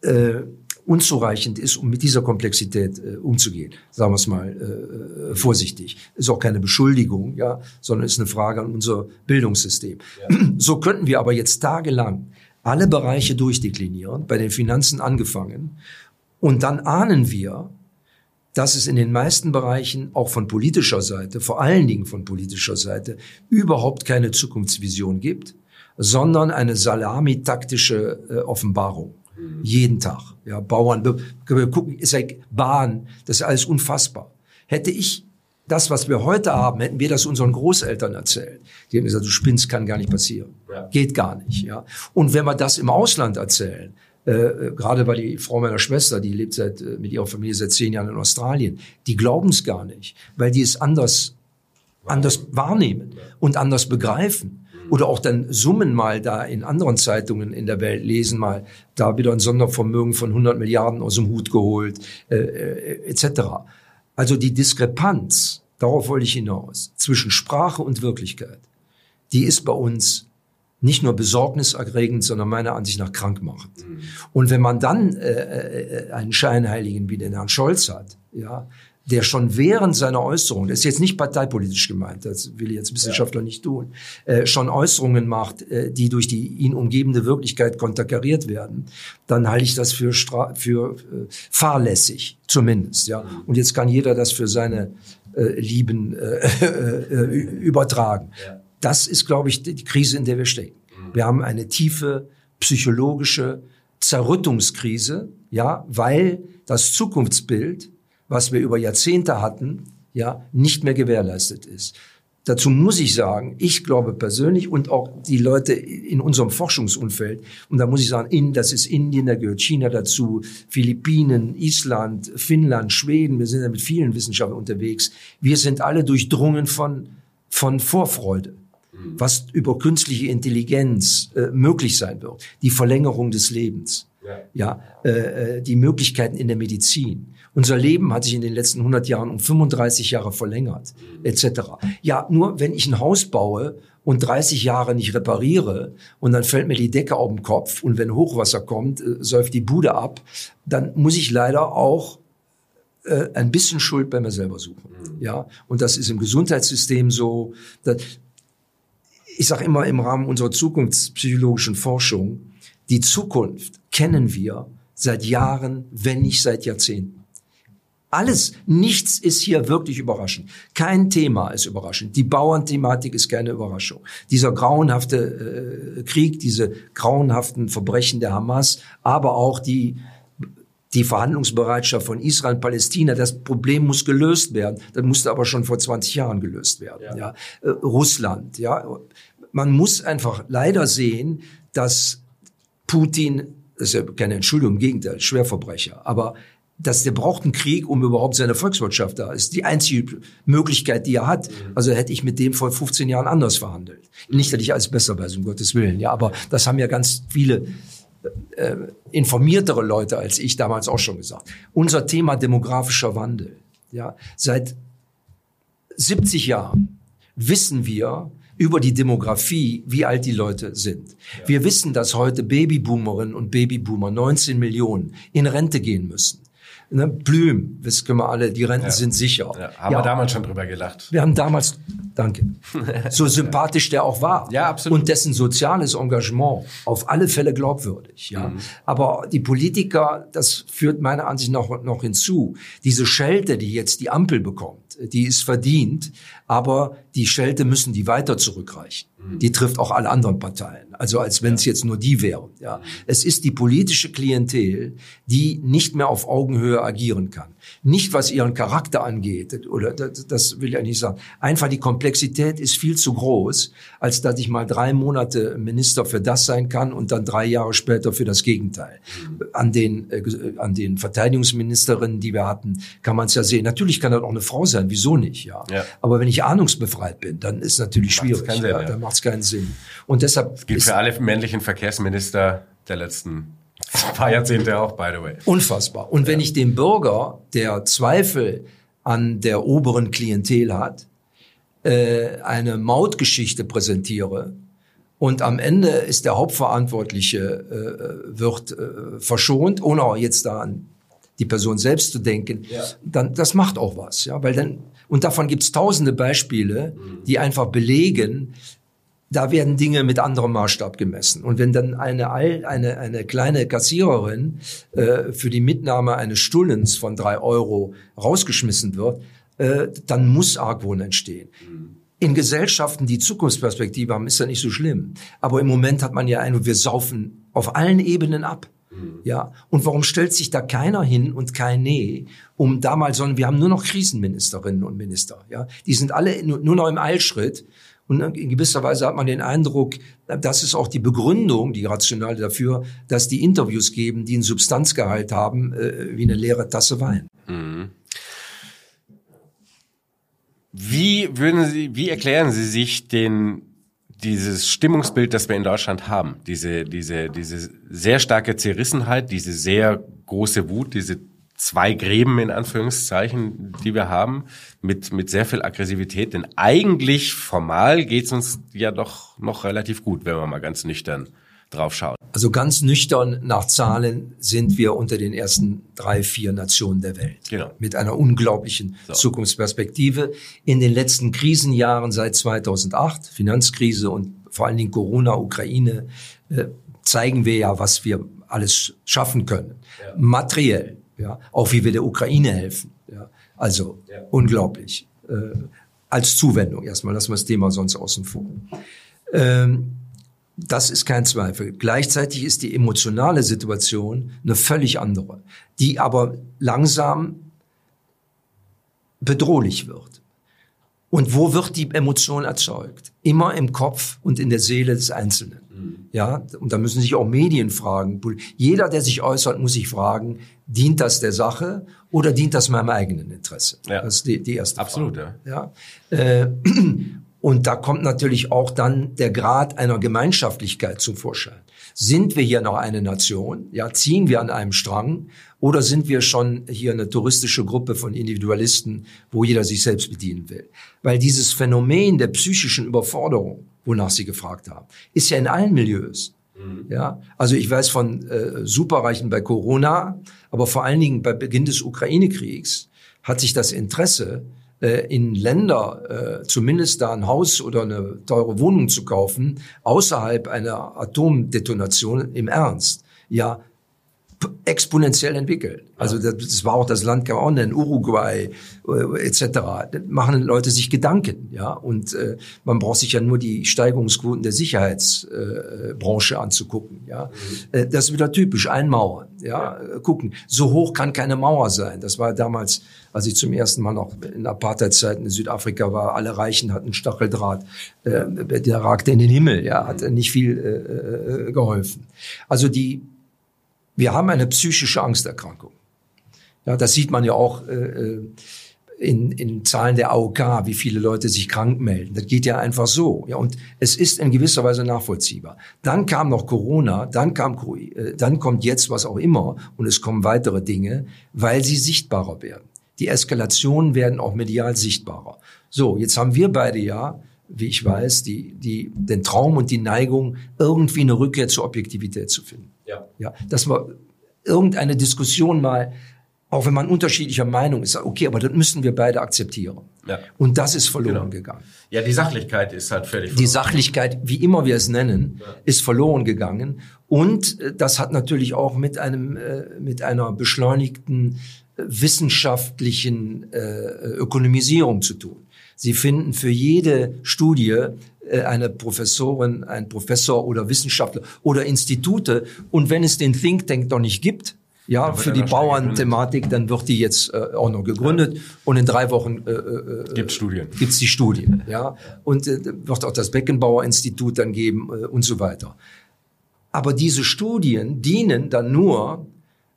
äh, unzureichend ist, um mit dieser Komplexität äh, umzugehen. Sagen wir es mal äh, vorsichtig. Ist auch keine Beschuldigung, ja, sondern ist eine Frage an unser Bildungssystem. Ja. So könnten wir aber jetzt tagelang alle Bereiche durchdeklinieren, bei den Finanzen angefangen, und dann ahnen wir, dass es in den meisten Bereichen auch von politischer Seite, vor allen Dingen von politischer Seite, überhaupt keine Zukunftsvision gibt, sondern eine salamitaktische äh, Offenbarung. Mhm. Jeden Tag. Ja, Bauern, wir, wir gucken, ist ja Bahn, das ist alles unfassbar. Hätte ich das, was wir heute haben, hätten wir das unseren Großeltern erzählt. Die hätten gesagt, du spinnst, kann gar nicht passieren. Ja. Geht gar nicht. Ja. Und wenn wir das im Ausland erzählen, äh, äh gerade weil die Frau meiner Schwester, die lebt seit, äh, mit ihrer Familie seit zehn Jahren in Australien, die glauben es gar nicht, weil die es anders, anders wahrnehmen und anders begreifen oder auch dann Summen mal da in anderen Zeitungen in der Welt lesen, mal da wieder ein Sondervermögen von 100 Milliarden aus dem Hut geholt, äh, äh, etc. Also die Diskrepanz, darauf wollte ich hinaus, zwischen Sprache und Wirklichkeit, die ist bei uns nicht nur besorgniserregend, sondern meiner Ansicht nach krankmachend. Mhm. Und wenn man dann äh, äh, einen Scheinheiligen wie den Herrn Scholz hat, ja, der schon während seiner Äußerungen, das ist jetzt nicht parteipolitisch gemeint, das will ich jetzt Wissenschaftler ja. nicht tun, äh, schon Äußerungen macht, äh, die durch die ihn umgebende Wirklichkeit konterkariert werden, dann halte ich das für, Stra für äh, fahrlässig, zumindest. Ja. Mhm. Und jetzt kann jeder das für seine äh, Lieben äh, äh, übertragen. Ja. Das ist, glaube ich, die Krise, in der wir stecken. Mhm. Wir haben eine tiefe psychologische Zerrüttungskrise, ja, weil das Zukunftsbild was wir über Jahrzehnte hatten, ja, nicht mehr gewährleistet ist. Dazu muss ich sagen, ich glaube persönlich und auch die Leute in unserem Forschungsumfeld, und da muss ich sagen, in, das ist Indien, da gehört China dazu, Philippinen, Island, Finnland, Schweden, wir sind ja mit vielen Wissenschaftlern unterwegs. Wir sind alle durchdrungen von, von Vorfreude, mhm. was über künstliche Intelligenz äh, möglich sein wird. Die Verlängerung des Lebens, ja, äh, äh die Möglichkeiten in der Medizin. Unser Leben hat sich in den letzten 100 Jahren um 35 Jahre verlängert, etc. Ja, nur wenn ich ein Haus baue und 30 Jahre nicht repariere und dann fällt mir die Decke auf den Kopf und wenn Hochwasser kommt, äh, säuft die Bude ab, dann muss ich leider auch äh, ein bisschen Schuld bei mir selber suchen. Mhm. Ja, und das ist im Gesundheitssystem so. Dass, ich sage immer im Rahmen unserer zukunftspsychologischen Forschung, die Zukunft kennen wir seit Jahren, wenn nicht seit Jahrzehnten. Alles, nichts ist hier wirklich überraschend. Kein Thema ist überraschend. Die Bauernthematik ist keine Überraschung. Dieser grauenhafte äh, Krieg, diese grauenhaften Verbrechen der Hamas, aber auch die die Verhandlungsbereitschaft von Israel und Palästina, das Problem muss gelöst werden. Das musste aber schon vor 20 Jahren gelöst werden. Ja. ja. Äh, Russland, ja. Man muss einfach leider sehen, dass Putin, das ist ja keine Entschuldigung, im Gegenteil, Schwerverbrecher, aber dass der braucht einen Krieg, um überhaupt seine Volkswirtschaft da ist. Die einzige Möglichkeit, die er hat. Also hätte ich mit dem vor 15 Jahren anders verhandelt. Nicht, dass ich alles besser weiß, um Gottes Willen. Ja, aber das haben ja ganz viele äh, informiertere Leute als ich damals auch schon gesagt. Unser Thema demografischer Wandel. Ja, seit 70 Jahren wissen wir, über die Demografie, wie alt die Leute sind. Ja. Wir wissen, dass heute Babyboomerinnen und Babyboomer 19 Millionen in Rente gehen müssen. Ne, Blüm, das können wir alle, die Renten ja. sind sicher. Ja, haben wir damals schon drüber gelacht. Wir haben damals, danke, so sympathisch der auch war. Ja, absolut. Und dessen soziales Engagement auf alle Fälle glaubwürdig. Ja, mhm. aber die Politiker, das führt meiner Ansicht nach noch hinzu. Diese Schelte, die jetzt die Ampel bekommt, die ist verdient, aber die Schelte müssen die weiter zurückreichen. Mhm. Die trifft auch alle anderen Parteien. Also als wenn es jetzt nur die wären. Ja. Mhm. Es ist die politische Klientel, die nicht mehr auf Augenhöhe agieren kann. Nicht was ihren Charakter angeht, oder das, das will ich nicht sagen. Einfach die Komplexität ist viel zu groß, als dass ich mal drei Monate Minister für das sein kann und dann drei Jahre später für das Gegenteil. Mhm. An den, äh, an den Verteidigungsministerinnen, die wir hatten, kann man es ja sehen. Natürlich kann das auch eine Frau sein, wieso nicht, ja. ja. Aber wenn ich ahnungsbefreit bin, dann ist natürlich schwierig. Sinn, ja. Dann macht es keinen Sinn. Und deshalb. Das gilt für alle männlichen Verkehrsminister der letzten paar Jahrzehnte auch, by the way. Unfassbar. Und wenn ich dem Bürger, der Zweifel an der oberen Klientel hat, äh, eine Mautgeschichte präsentiere und am Ende ist der Hauptverantwortliche äh, wird äh, verschont, ohne jetzt da an die Person selbst zu denken, ja. dann das macht auch was, ja, weil dann und davon gibt's tausende Beispiele, mhm. die einfach belegen, da werden Dinge mit anderem Maßstab gemessen. Und wenn dann eine, eine, eine kleine Kassiererin äh, für die Mitnahme eines Stullens von drei Euro rausgeschmissen wird, äh, dann muss Argwohn entstehen. In Gesellschaften, die Zukunftsperspektive haben, ist das nicht so schlimm. Aber im Moment hat man ja einen, wir saufen auf allen Ebenen ab. Ja, und warum stellt sich da keiner hin und kein Nee, um damals, sondern wir haben nur noch Krisenministerinnen und Minister, ja, die sind alle nur, nur noch im Eilschritt und in gewisser Weise hat man den Eindruck, das ist auch die Begründung, die Rationale dafür, dass die Interviews geben, die einen Substanzgehalt haben, äh, wie eine leere Tasse Wein. Mhm. Wie würden Sie, wie erklären Sie sich den dieses Stimmungsbild, das wir in Deutschland haben, diese, diese, diese sehr starke Zerrissenheit, diese sehr große Wut, diese zwei Gräben in Anführungszeichen, die wir haben, mit, mit sehr viel Aggressivität. Denn eigentlich formal geht's uns ja doch noch relativ gut, wenn man mal ganz nüchtern drauf schaut. Also ganz nüchtern nach Zahlen sind wir unter den ersten drei, vier Nationen der Welt. Genau. Mit einer unglaublichen so. Zukunftsperspektive. In den letzten Krisenjahren seit 2008, Finanzkrise und vor allen Dingen Corona, Ukraine, äh, zeigen wir ja, was wir alles schaffen können. Ja. Materiell, ja, auch wie wir der Ukraine helfen. Ja, also ja. unglaublich. Äh, als Zuwendung erstmal, lassen wir das Thema sonst außen vor. Ähm, das ist kein Zweifel. Gleichzeitig ist die emotionale Situation eine völlig andere, die aber langsam bedrohlich wird. Und wo wird die Emotion erzeugt? Immer im Kopf und in der Seele des Einzelnen. Mhm. Ja, und da müssen sich auch Medien fragen. Jeder, der sich äußert, muss sich fragen, dient das der Sache oder dient das meinem eigenen Interesse? Ja. Das ist die, die erste Absolut, Frage. ja. ja. Äh, und da kommt natürlich auch dann der Grad einer Gemeinschaftlichkeit zum Vorschein. Sind wir hier noch eine Nation? Ja, ziehen wir an einem Strang? Oder sind wir schon hier eine touristische Gruppe von Individualisten, wo jeder sich selbst bedienen will? Weil dieses Phänomen der psychischen Überforderung, wonach Sie gefragt haben, ist ja in allen Milieus. Mhm. Ja, also ich weiß von äh, Superreichen bei Corona, aber vor allen Dingen bei Beginn des Ukraine-Kriegs hat sich das Interesse äh, in Länder, äh, zumindest da ein Haus oder eine teure Wohnung zu kaufen, außerhalb einer Atomdetonation im Ernst, ja exponentiell entwickelt. Also das, war auch das Land Gabon, in Uruguay äh, etc. Da machen Leute sich Gedanken, ja. Und äh, man braucht sich ja nur die Steigerungsquoten der Sicherheitsbranche äh, anzugucken, ja. Mhm. Äh, das ist wieder typisch einmauern, ja. ja. Gucken, so hoch kann keine Mauer sein. Das war damals, als ich zum ersten Mal noch in Apartheidzeiten in Südafrika war. Alle Reichen hatten Stacheldraht, äh, der ragte in den Himmel, ja, hat nicht viel äh, äh geholfen. Also die wir haben eine psychische Angsterkrankung. Ja, das sieht man ja auch äh, äh in, in Zahlen der AOK, wie viele Leute sich krank melden. Das geht ja einfach so. Ja, und es ist in gewisser Weise nachvollziehbar. Dann kam noch Corona, dann kam, äh, dann kommt jetzt was auch immer und es kommen weitere Dinge, weil sie sichtbarer werden. Die Eskalationen werden auch medial sichtbarer. So, jetzt haben wir beide ja, wie ich weiß, die, die, den Traum und die Neigung, irgendwie eine Rückkehr zur Objektivität zu finden. Ja. ja. Dass man irgendeine Diskussion mal, auch wenn man unterschiedlicher Meinung ist, okay, aber das müssen wir beide akzeptieren. Ja. Und das ist verloren genau. gegangen. Ja, die Sachlichkeit ist halt völlig verloren. Die Sachlichkeit, wie immer wir es nennen, ja. ist verloren gegangen. Und äh, das hat natürlich auch mit einem, äh, mit einer beschleunigten äh, wissenschaftlichen Ökonomisierung zu tun. Sie finden für jede Studie eine Professorin, ein Professor oder Wissenschaftler oder Institute. Und wenn es den Think Tank doch nicht gibt, ja, für die Bauernthematik, dann wird die jetzt äh, auch noch gegründet ja. und in drei Wochen äh, äh, gibt Studien. Gibt's die Studien, ja, und äh, wird auch das Beckenbauer Institut dann geben äh, und so weiter. Aber diese Studien dienen dann nur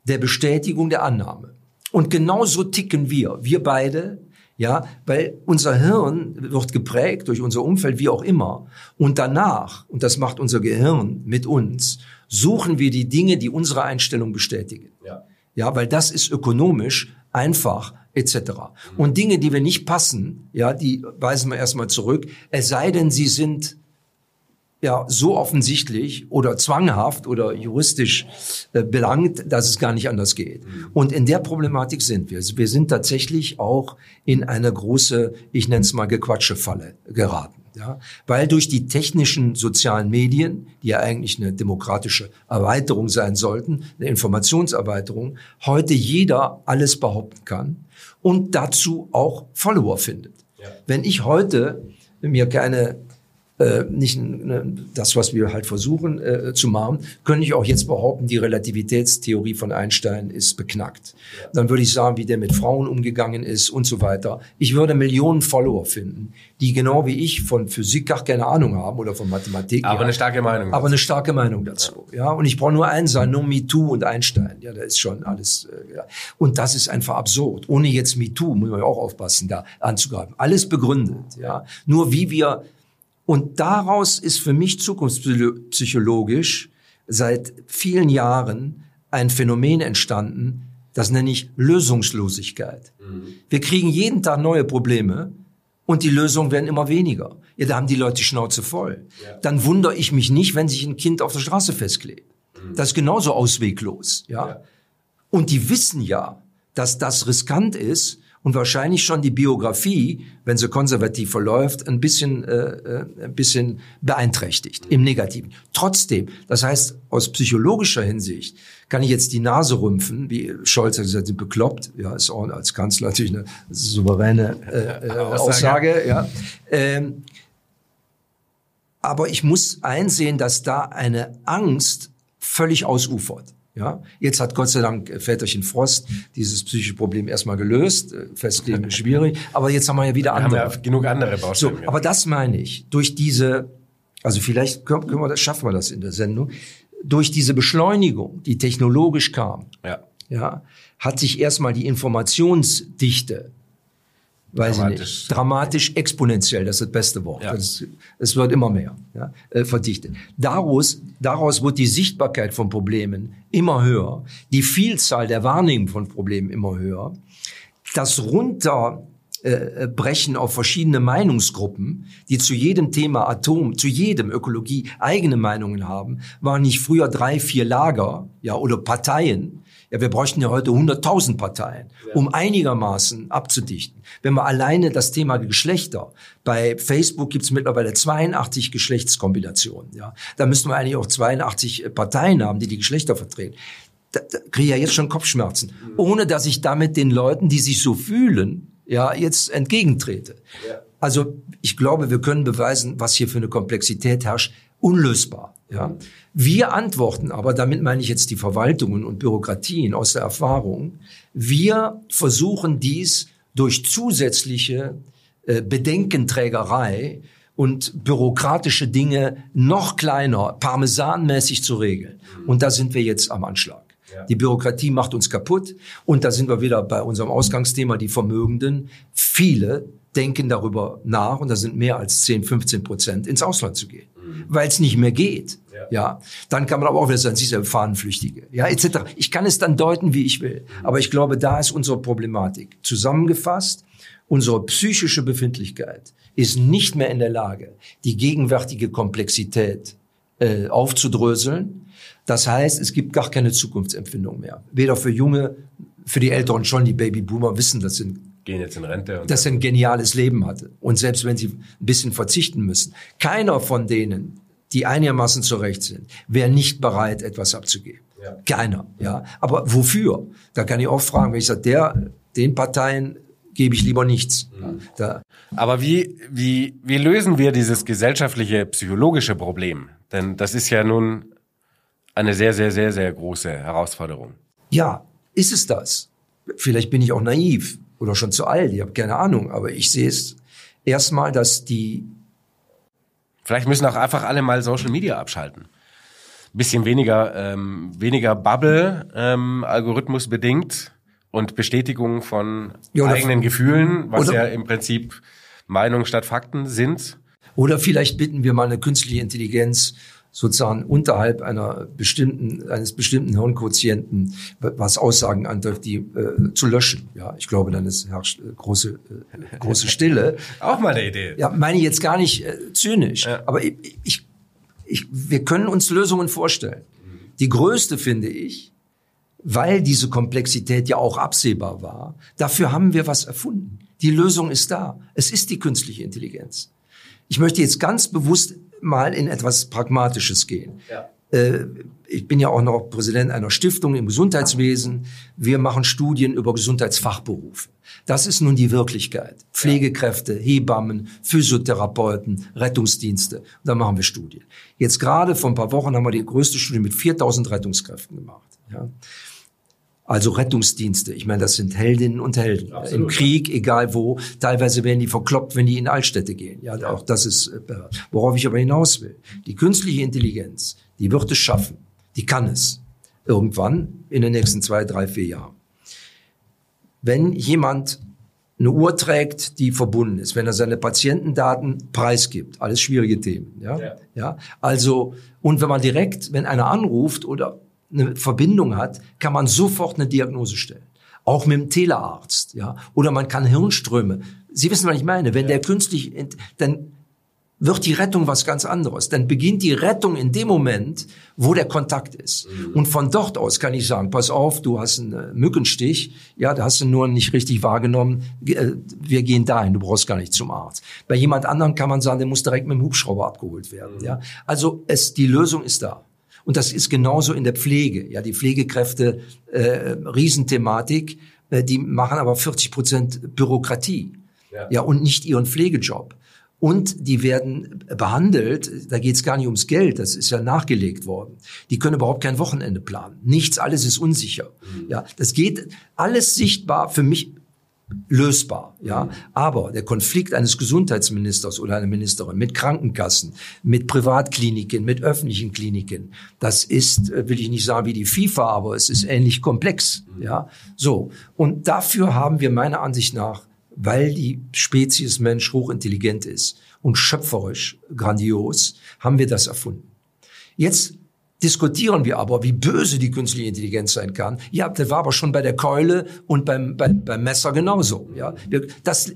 der Bestätigung der Annahme. Und genauso ticken wir, wir beide, ja, weil unser Hirn wird geprägt durch unser Umfeld, wie auch immer. Und danach, und das macht unser Gehirn mit uns, suchen wir die Dinge, die unsere Einstellung bestätigen. Ja, ja weil das ist ökonomisch einfach etc. Mhm. Und Dinge, die wir nicht passen, ja, die weisen wir erstmal zurück, es sei denn, sie sind ja so offensichtlich oder zwanghaft oder juristisch äh, belangt, dass es gar nicht anders geht. Mhm. Und in der Problematik sind wir. Wir sind tatsächlich auch in eine große, ich nenne es mal Gequatsche-Falle geraten. Ja, weil durch die technischen sozialen Medien, die ja eigentlich eine demokratische Erweiterung sein sollten, eine Informationserweiterung, heute jeder alles behaupten kann und dazu auch Follower findet. Ja. Wenn ich heute mir keine äh, nicht ne, das, was wir halt versuchen äh, zu machen, könnte ich auch jetzt behaupten, die Relativitätstheorie von Einstein ist beknackt. Dann würde ich sagen, wie der mit Frauen umgegangen ist und so weiter. Ich würde Millionen Follower finden, die genau wie ich von Physik gar keine Ahnung haben oder von Mathematik. Aber ja, eine starke Meinung. Dazu. Aber eine starke Meinung dazu. Ja, und ich brauche nur einen sein, nur MeToo und Einstein. Ja, da ist schon alles. Äh, ja. Und das ist einfach absurd. Ohne jetzt MeToo muss man ja auch aufpassen, da anzugreifen. Alles begründet. Ja, nur wie wir und daraus ist für mich zukunftspsychologisch seit vielen Jahren ein Phänomen entstanden, das nenne ich Lösungslosigkeit. Mhm. Wir kriegen jeden Tag neue Probleme und die Lösungen werden immer weniger. Ja, da haben die Leute die Schnauze voll. Ja. Dann wundere ich mich nicht, wenn sich ein Kind auf der Straße festklebt. Mhm. Das ist genauso ausweglos. Ja? ja. Und die wissen ja, dass das riskant ist und wahrscheinlich schon die Biografie, wenn sie konservativ verläuft, ein bisschen, äh, äh, ein bisschen beeinträchtigt im Negativen. Trotzdem, das heißt, aus psychologischer Hinsicht kann ich jetzt die Nase rümpfen, wie Scholz hat gesagt, bekloppt. Ja, ist auch als Kanzler natürlich eine souveräne äh, äh, Aussage. Ja. Ähm, aber ich muss einsehen, dass da eine Angst völlig ausufert. Ja, jetzt hat Gott sei Dank äh, Väterchen Frost dieses psychische Problem erstmal gelöst. Äh, Festleben ist schwierig, aber jetzt haben wir ja wieder wir andere. Haben ja genug andere Baustellen. So, aber das meine ich. Durch diese, also vielleicht können, wir das, schaffen wir das in der Sendung. Durch diese Beschleunigung, die technologisch kam, ja. Ja, hat sich erstmal die Informationsdichte weiß dramatisch. ich nicht, dramatisch exponentiell, das ist das beste Wort. Ja. Das, es wird immer mehr ja, äh, verdichtet. Daraus, daraus wird die Sichtbarkeit von Problemen immer höher, die Vielzahl der Wahrnehmungen von Problemen immer höher, das Runterbrechen auf verschiedene Meinungsgruppen, die zu jedem Thema Atom, zu jedem Ökologie eigene Meinungen haben, waren nicht früher drei, vier Lager, ja, oder Parteien, ja, wir bräuchten ja heute 100.000 Parteien, um einigermaßen abzudichten. Wenn wir alleine das Thema Geschlechter, bei Facebook gibt es mittlerweile 82 Geschlechtskombinationen, ja, da müssten wir eigentlich auch 82 Parteien haben, die die Geschlechter vertreten. da, da kriege ich ja jetzt schon Kopfschmerzen, ohne dass ich damit den Leuten, die sich so fühlen, ja, jetzt entgegentrete. Ja. Also ich glaube, wir können beweisen, was hier für eine Komplexität herrscht, unlösbar. Ja. Wir antworten aber, damit meine ich jetzt die Verwaltungen und Bürokratien aus der Erfahrung, wir versuchen dies durch zusätzliche äh, Bedenkenträgerei und bürokratische Dinge noch kleiner, parmesanmäßig zu regeln. Und da sind wir jetzt am Anschlag. Die Bürokratie macht uns kaputt. Und da sind wir wieder bei unserem Ausgangsthema, die Vermögenden. Viele denken darüber nach, und da sind mehr als 10, 15 Prozent, ins Ausland zu gehen, mhm. Weil es nicht mehr geht. Ja. ja. dann kann man aber auch wieder sagen, sie sind Fahnenflüchtige, ja, etc. Ich kann es dann deuten, wie ich will. Mhm. Aber ich glaube, da ist unsere Problematik. Zusammengefasst, unsere psychische Befindlichkeit ist nicht mehr in der Lage, die gegenwärtige Komplexität äh, aufzudröseln. Das heißt, es gibt gar keine Zukunftsempfindung mehr. Weder für Junge, für die Älteren schon, die Babyboomer wissen, das sind gehen jetzt in Rente. Und dass er ein geniales Leben hatte. Und selbst wenn sie ein bisschen verzichten müssen, keiner von denen, die einigermaßen zurecht sind, wäre nicht bereit, etwas abzugeben. Ja. Keiner, ja. Aber wofür? Da kann ich auch fragen, wenn ich sage, der, den Parteien gebe ich lieber nichts. Mhm. Da. Aber wie, wie, wie lösen wir dieses gesellschaftliche, psychologische Problem? Denn das ist ja nun eine sehr, sehr, sehr, sehr große Herausforderung. Ja, ist es das? Vielleicht bin ich auch naiv oder schon zu alt, ich habe keine Ahnung, aber ich sehe es erstmal, dass die Vielleicht müssen auch einfach alle mal Social Media abschalten. Bisschen weniger, ähm, weniger Bubble, ähm, Algorithmus bedingt und Bestätigung von ja, eigenen Gefühlen, was ja im Prinzip Meinung statt Fakten sind. Oder vielleicht bitten wir mal eine künstliche Intelligenz sozusagen unterhalb einer bestimmten, eines bestimmten Hirnquotienten, was Aussagen antrifft, die äh, zu löschen. Ja, ich glaube, dann ist herrscht äh, große, äh, große Stille. Auch mal eine Idee. Ja, meine ich jetzt gar nicht äh, zynisch, ja. aber ich, ich, ich, wir können uns Lösungen vorstellen. Die größte finde ich, weil diese Komplexität ja auch absehbar war, dafür haben wir was erfunden. Die Lösung ist da. Es ist die künstliche Intelligenz. Ich möchte jetzt ganz bewusst mal in etwas Pragmatisches gehen. Ja. Äh, ich bin ja auch noch Präsident einer Stiftung im Gesundheitswesen. Wir machen Studien über Gesundheitsfachberufe. Das ist nun die Wirklichkeit. Pflegekräfte, Hebammen, Physiotherapeuten, Rettungsdienste. Da machen wir Studien. Jetzt gerade vor ein paar Wochen haben wir die größte Studie mit 4000 Rettungskräften gemacht. Ja. Also Rettungsdienste. Ich meine, das sind Heldinnen und Helden. Absolut, Im Krieg, egal wo. Teilweise werden die verkloppt, wenn die in Altstädte gehen. Ja, auch das ist, äh, worauf ich aber hinaus will. Die künstliche Intelligenz, die wird es schaffen. Die kann es. Irgendwann in den nächsten zwei, drei, vier Jahren. Wenn jemand eine Uhr trägt, die verbunden ist, wenn er seine Patientendaten preisgibt, alles schwierige Themen, ja, ja. ja, also und wenn man direkt, wenn einer anruft oder eine Verbindung hat, kann man sofort eine Diagnose stellen. Auch mit dem Telearzt, ja. Oder man kann Hirnströme. Sie wissen, was ich meine. Wenn ja. der künstlich, dann wird die Rettung was ganz anderes. Dann beginnt die Rettung in dem Moment, wo der Kontakt ist. Mhm. Und von dort aus kann ich sagen, pass auf, du hast einen äh, Mückenstich, ja, da hast du nur nicht richtig wahrgenommen, äh, wir gehen dahin, du brauchst gar nicht zum Arzt. Bei jemand anderem kann man sagen, der muss direkt mit dem Hubschrauber abgeholt werden, mhm. ja. Also es, die Lösung ist da. Und das ist genauso in der Pflege. Ja, die Pflegekräfte, äh, Riesenthematik, äh, die machen aber 40 Prozent Bürokratie. Ja. ja, und nicht ihren Pflegejob. Und die werden behandelt, da geht es gar nicht ums Geld, das ist ja nachgelegt worden. Die können überhaupt kein Wochenende planen. Nichts, alles ist unsicher. Mhm. Ja, das geht alles sichtbar für mich lösbar, ja. Aber der Konflikt eines Gesundheitsministers oder einer Ministerin mit Krankenkassen, mit Privatkliniken, mit öffentlichen Kliniken, das ist, äh, will ich nicht sagen wie die FIFA, aber es ist ähnlich komplex, ja. So. Und dafür haben wir meiner Ansicht nach, weil die Spezies Mensch hochintelligent ist und schöpferisch grandios, haben wir das erfunden. Jetzt diskutieren wir aber, wie böse die künstliche Intelligenz sein kann. Ja, das war aber schon bei der Keule und beim, beim, beim Messer genauso. Ja, das,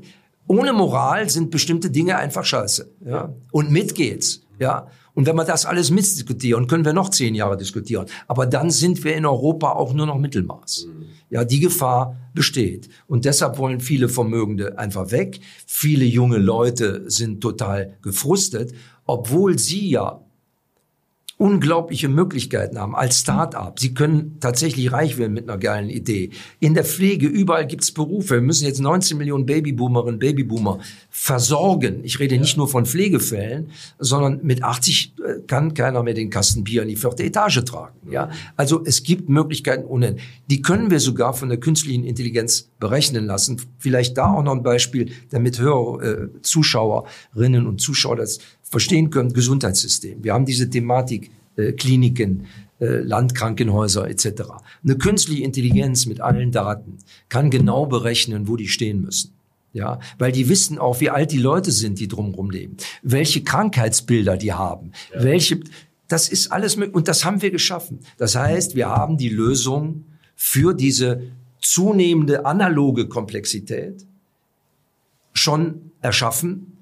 ohne Moral sind bestimmte Dinge einfach scheiße. Ja, und mit geht's. Ja, und wenn wir das alles mitdiskutieren, können wir noch zehn Jahre diskutieren. Aber dann sind wir in Europa auch nur noch Mittelmaß. Ja, die Gefahr besteht. Und deshalb wollen viele Vermögende einfach weg. Viele junge Leute sind total gefrustet, obwohl sie ja unglaubliche Möglichkeiten haben als Start-up. Sie können tatsächlich reich werden mit einer geilen Idee. In der Pflege, überall gibt's Berufe. Wir müssen jetzt 19 Millionen Babyboomerinnen, Babyboomer versorgen. Ich rede nicht nur von Pflegefällen, sondern mit 80 äh, kann keiner mehr den Kasten Bier in die vierte Etage tragen. Ja, also es gibt Möglichkeiten ohne. Die können wir sogar von der künstlichen Intelligenz berechnen lassen. Vielleicht da auch noch ein Beispiel, damit Hörer, äh, Zuschauerinnen und Zuschauer das verstehen können, Gesundheitssystem. Wir haben diese Thematik äh, Kliniken, äh, Landkrankenhäuser etc. Eine künstliche Intelligenz mit allen Daten kann genau berechnen, wo die stehen müssen. Ja, weil die wissen auch, wie alt die Leute sind, die drumherum leben, welche Krankheitsbilder die haben, ja. welche, das ist alles möglich und das haben wir geschaffen. Das heißt, wir haben die Lösung für diese zunehmende analoge Komplexität schon erschaffen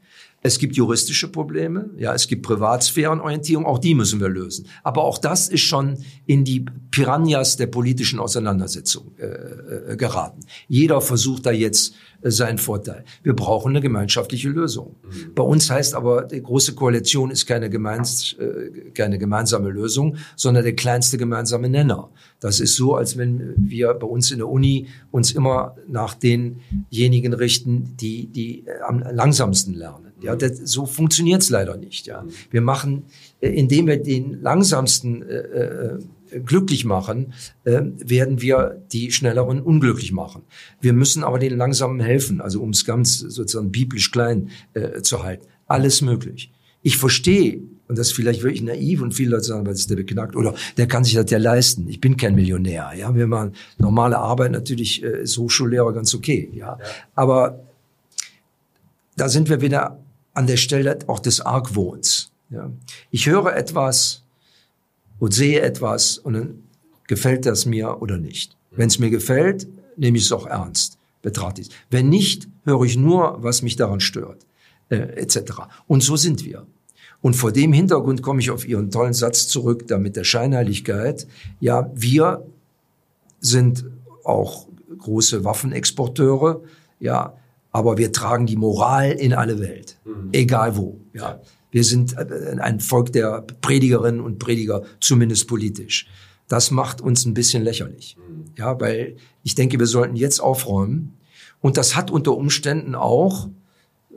es gibt juristische Probleme, ja, es gibt Privatsphärenorientierung, auch die müssen wir lösen. Aber auch das ist schon in die Piranhas der politischen Auseinandersetzung äh, äh, geraten. Jeder versucht da jetzt äh, seinen Vorteil. Wir brauchen eine gemeinschaftliche Lösung. Mhm. Bei uns heißt aber, die große Koalition ist keine, gemeins, äh, keine gemeinsame Lösung, sondern der kleinste gemeinsame Nenner. Das ist so, als wenn wir bei uns in der Uni uns immer nach denjenigen richten, die, die äh, am langsamsten lernen. Ja, das, so funktioniert's leider nicht. Ja, wir machen, äh, indem wir den langsamsten äh, äh, glücklich machen, äh, werden wir die schnelleren unglücklich machen. Wir müssen aber den langsamen helfen, also um es ganz sozusagen biblisch klein äh, zu halten. Alles möglich. Ich verstehe, und das ist vielleicht wirklich naiv und viele Leute sagen, was ist der beknackt oder der kann sich das ja leisten. Ich bin kein Millionär. Ja, wir machen normale Arbeit natürlich äh, ist Hochschullehrer ganz okay. Ja, ja. aber da sind wir wieder an der Stelle auch des Argwohns. Ja. Ich höre etwas und sehe etwas und dann gefällt das mir oder nicht. Wenn es mir gefällt, nehme ich es auch ernst, betrachte ich es. Wenn nicht, höre ich nur, was mich daran stört, äh, etc. Und so sind wir. Und vor dem Hintergrund komme ich auf Ihren tollen Satz zurück, da mit der Scheinheiligkeit. Ja, wir sind auch große Waffenexporteure, ja, aber wir tragen die Moral in alle Welt, mhm. egal wo. Ja. Wir sind äh, ein Volk der Predigerinnen und Prediger, zumindest politisch. Das macht uns ein bisschen lächerlich. Mhm. Ja, weil ich denke, wir sollten jetzt aufräumen. Und das hat unter Umständen auch, äh,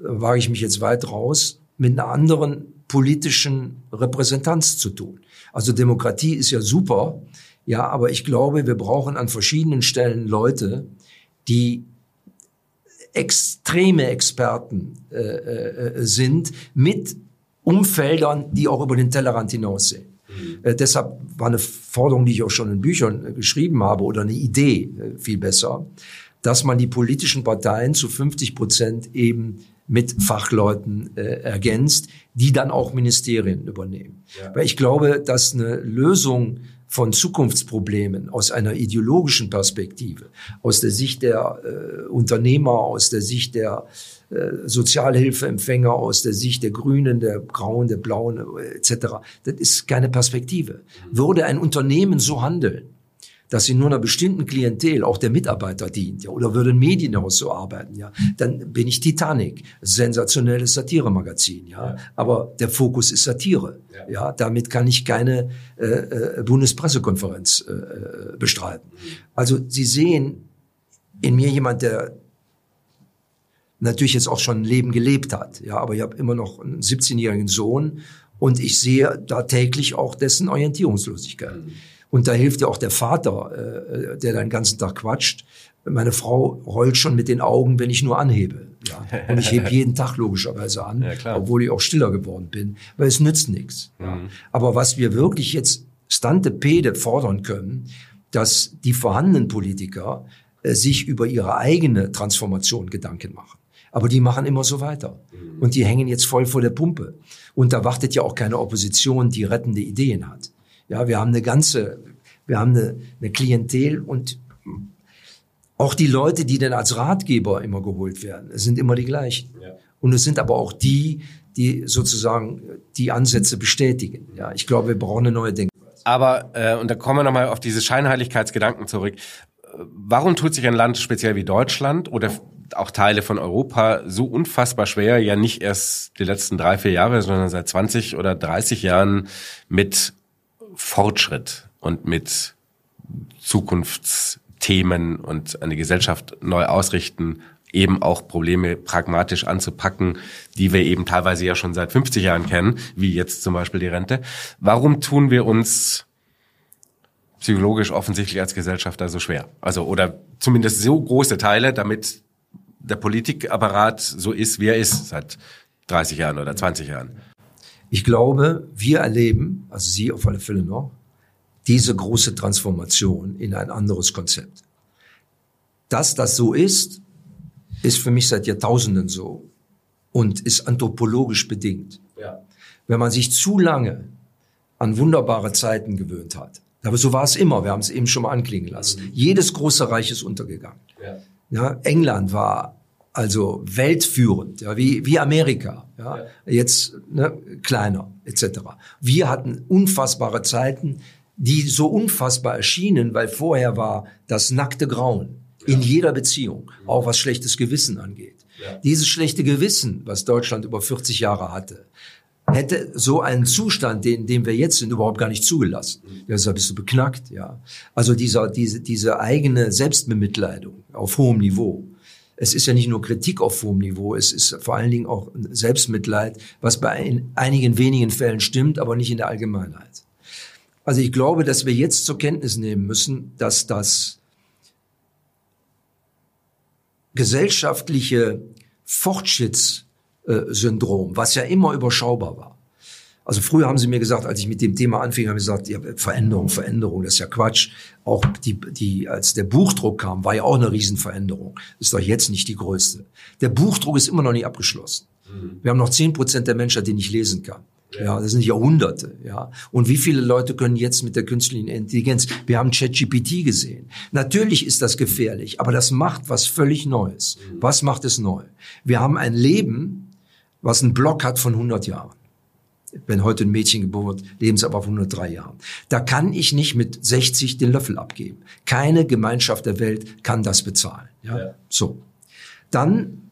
wage ich mich jetzt weit raus, mit einer anderen politischen Repräsentanz zu tun. Also Demokratie ist ja super, ja, aber ich glaube, wir brauchen an verschiedenen Stellen Leute, die extreme Experten äh, äh, sind mit Umfeldern, die auch über den Tellerrand hinaussehen. Mhm. Äh, deshalb war eine Forderung, die ich auch schon in Büchern äh, geschrieben habe, oder eine Idee äh, viel besser, dass man die politischen Parteien zu 50 Prozent eben mit Fachleuten äh, ergänzt, die dann auch Ministerien übernehmen. Ja. Weil ich glaube, dass eine Lösung von Zukunftsproblemen aus einer ideologischen Perspektive, aus der Sicht der äh, Unternehmer, aus der Sicht der äh, Sozialhilfeempfänger, aus der Sicht der Grünen, der Grauen, der Blauen äh, etc. Das ist keine Perspektive. Würde ein Unternehmen so handeln, dass sie nur einer bestimmten Klientel, auch der Mitarbeiter dient, ja, oder würde ein Medienhaus so arbeiten, ja, dann bin ich Titanic, sensationelles Satiremagazin, ja, ja. aber der Fokus ist Satire, ja, ja damit kann ich keine äh, äh, Bundespressekonferenz äh, äh bestreiten. Also Sie sehen in mir jemand, der natürlich jetzt auch schon ein Leben gelebt hat, ja, aber ich habe immer noch einen 17-jährigen Sohn und ich sehe da täglich auch dessen Orientierungslosigkeit. Mhm. Und da hilft ja auch der Vater, äh, der den ganzen Tag quatscht. Meine Frau heult schon mit den Augen, wenn ich nur anhebe. Ja. Und ich hebe jeden Tag logischerweise an, ja, obwohl ich auch stiller geworden bin, weil es nützt nichts. Mhm. Ja. Aber was wir wirklich jetzt Stante Pede fordern können, dass die vorhandenen Politiker äh, sich über ihre eigene Transformation Gedanken machen. Aber die machen immer so weiter. Mhm. Und die hängen jetzt voll vor der Pumpe. Und da wartet ja auch keine Opposition, die rettende Ideen hat. Ja, wir haben eine ganze, wir haben eine, eine Klientel und auch die Leute, die dann als Ratgeber immer geholt werden, es sind immer die gleichen. Ja. Und es sind aber auch die, die sozusagen die Ansätze bestätigen. Ja, ich glaube, wir brauchen eine neue Denkweise. Aber, äh, und da kommen wir nochmal auf diese Scheinheiligkeitsgedanken zurück. Warum tut sich ein Land speziell wie Deutschland oder auch Teile von Europa so unfassbar schwer, ja nicht erst die letzten drei, vier Jahre, sondern seit 20 oder 30 Jahren mit Fortschritt und mit Zukunftsthemen und eine Gesellschaft neu ausrichten, eben auch Probleme pragmatisch anzupacken, die wir eben teilweise ja schon seit 50 Jahren kennen, wie jetzt zum Beispiel die Rente. Warum tun wir uns psychologisch offensichtlich als Gesellschaft da so schwer? Also, oder zumindest so große Teile, damit der Politikapparat so ist, wie er ist, seit 30 Jahren oder 20 Jahren. Ich glaube, wir erleben, also Sie auf alle Fälle noch, diese große Transformation in ein anderes Konzept. Dass das so ist, ist für mich seit Jahrtausenden so und ist anthropologisch bedingt. Ja. Wenn man sich zu lange an wunderbare Zeiten gewöhnt hat, aber so war es immer, wir haben es eben schon mal anklingen lassen. Mhm. Jedes große Reich ist untergegangen. Ja. ja. England war also weltführend, ja, wie, wie Amerika, ja, ja. jetzt ne, kleiner etc. Wir hatten unfassbare Zeiten, die so unfassbar erschienen, weil vorher war das nackte Grauen in jeder Beziehung, auch was schlechtes Gewissen angeht. Ja. Dieses schlechte Gewissen, was Deutschland über 40 Jahre hatte, hätte so einen Zustand, den, den wir jetzt sind, überhaupt gar nicht zugelassen. Mhm. Deshalb bist du beknackt, ja. Also dieser, diese, diese eigene Selbstbemitleidung auf hohem Niveau. Es ist ja nicht nur Kritik auf hohem Niveau, es ist vor allen Dingen auch Selbstmitleid, was bei einigen wenigen Fällen stimmt, aber nicht in der Allgemeinheit. Also ich glaube, dass wir jetzt zur Kenntnis nehmen müssen, dass das gesellschaftliche Fortschrittssyndrom, was ja immer überschaubar war. Also früher haben sie mir gesagt, als ich mit dem Thema anfing, haben sie gesagt, ja, Veränderung, Veränderung, das ist ja Quatsch. Auch die, die, als der Buchdruck kam, war ja auch eine Riesenveränderung. Ist doch jetzt nicht die größte. Der Buchdruck ist immer noch nicht abgeschlossen. Mhm. Wir haben noch zehn Prozent der Menschheit, die nicht lesen kann. Ja, das sind Jahrhunderte, ja. Und wie viele Leute können jetzt mit der künstlichen Intelligenz? Wir haben ChatGPT gesehen. Natürlich ist das gefährlich, aber das macht was völlig Neues. Mhm. Was macht es neu? Wir haben ein Leben, was einen Block hat von 100 Jahren. Wenn heute ein Mädchen geboren wird, leben sie aber von 103 Jahren. Da kann ich nicht mit 60 den Löffel abgeben. Keine Gemeinschaft der Welt kann das bezahlen. Ja? ja. So. Dann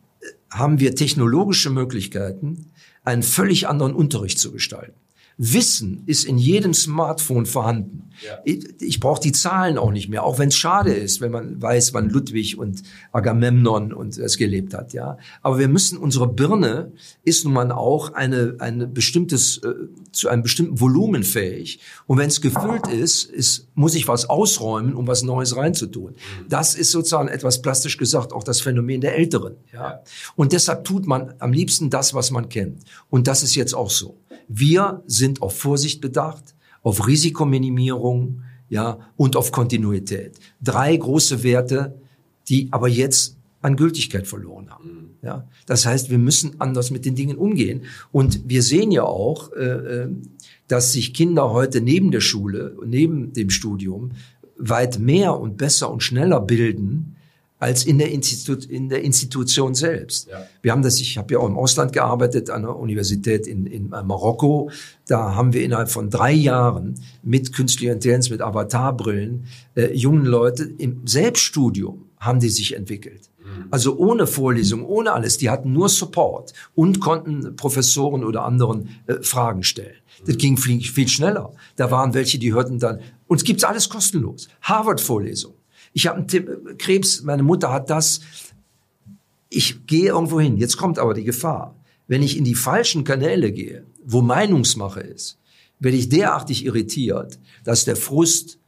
haben wir technologische Möglichkeiten, einen völlig anderen Unterricht zu gestalten. Wissen ist in jedem Smartphone vorhanden. Ja. Ich, ich brauche die Zahlen auch nicht mehr, auch wenn es schade ist, wenn man weiß, wann Ludwig und Agamemnon und es gelebt hat. Ja, aber wir müssen unsere Birne ist nun mal auch eine eine bestimmtes äh, zu einem bestimmten Volumen fähig. Und wenn es gefüllt ist, ist, muss ich was ausräumen, um was Neues reinzutun. Mhm. Das ist sozusagen etwas plastisch gesagt auch das Phänomen der Älteren. Ja? Und deshalb tut man am liebsten das, was man kennt. Und das ist jetzt auch so. Wir sind auf Vorsicht bedacht, auf Risikominimierung, ja, und auf Kontinuität. Drei große Werte, die aber jetzt an Gültigkeit verloren haben. Mhm. Ja, das heißt, wir müssen anders mit den Dingen umgehen. Und wir sehen ja auch, äh, äh dass sich Kinder heute neben der Schule, neben dem Studium weit mehr und besser und schneller bilden als in der, Institut, in der Institution selbst. Ja. Wir haben das, ich habe ja auch im Ausland gearbeitet, an der Universität in, in Marokko. Da haben wir innerhalb von drei Jahren mit künstlicher Intelligenz, mit Avatarbrillen, äh, jungen Leute im Selbststudium haben die sich entwickelt. Mhm. Also ohne Vorlesung, ohne alles. Die hatten nur Support und konnten Professoren oder anderen äh, Fragen stellen. Das mhm. ging viel, viel schneller. Da waren welche, die hörten dann, uns gibt's alles kostenlos. Harvard-Vorlesung. Ich habe einen Krebs, meine Mutter hat das. Ich gehe irgendwo hin. Jetzt kommt aber die Gefahr. Wenn ich in die falschen Kanäle gehe, wo Meinungsmache ist, werde ich derartig irritiert, dass der Frust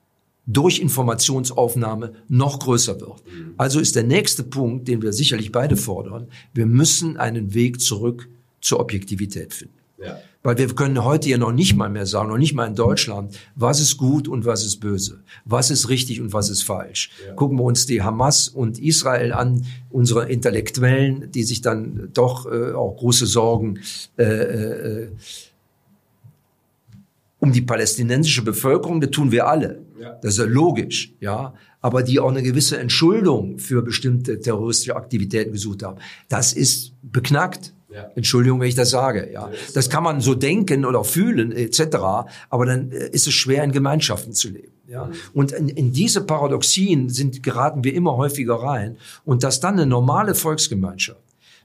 durch Informationsaufnahme noch größer wird. Also ist der nächste Punkt, den wir sicherlich beide fordern, wir müssen einen Weg zurück zur Objektivität finden. Ja. Weil wir können heute ja noch nicht mal mehr sagen, noch nicht mal in Deutschland, was ist gut und was ist böse, was ist richtig und was ist falsch. Ja. Gucken wir uns die Hamas und Israel an, unsere Intellektuellen, die sich dann doch äh, auch große Sorgen äh, äh, um die palästinensische Bevölkerung, das tun wir alle. Ja. Das ist ja logisch, ja. Aber die auch eine gewisse Entschuldung für bestimmte terroristische Aktivitäten gesucht haben. Das ist beknackt. Ja. Entschuldigung, wenn ich das sage. Ja, das kann man so denken oder fühlen etc. Aber dann äh, ist es schwer, in Gemeinschaften zu leben. Ja, mhm. und in, in diese Paradoxien sind geraten wir immer häufiger rein. Und dass dann eine normale Volksgemeinschaft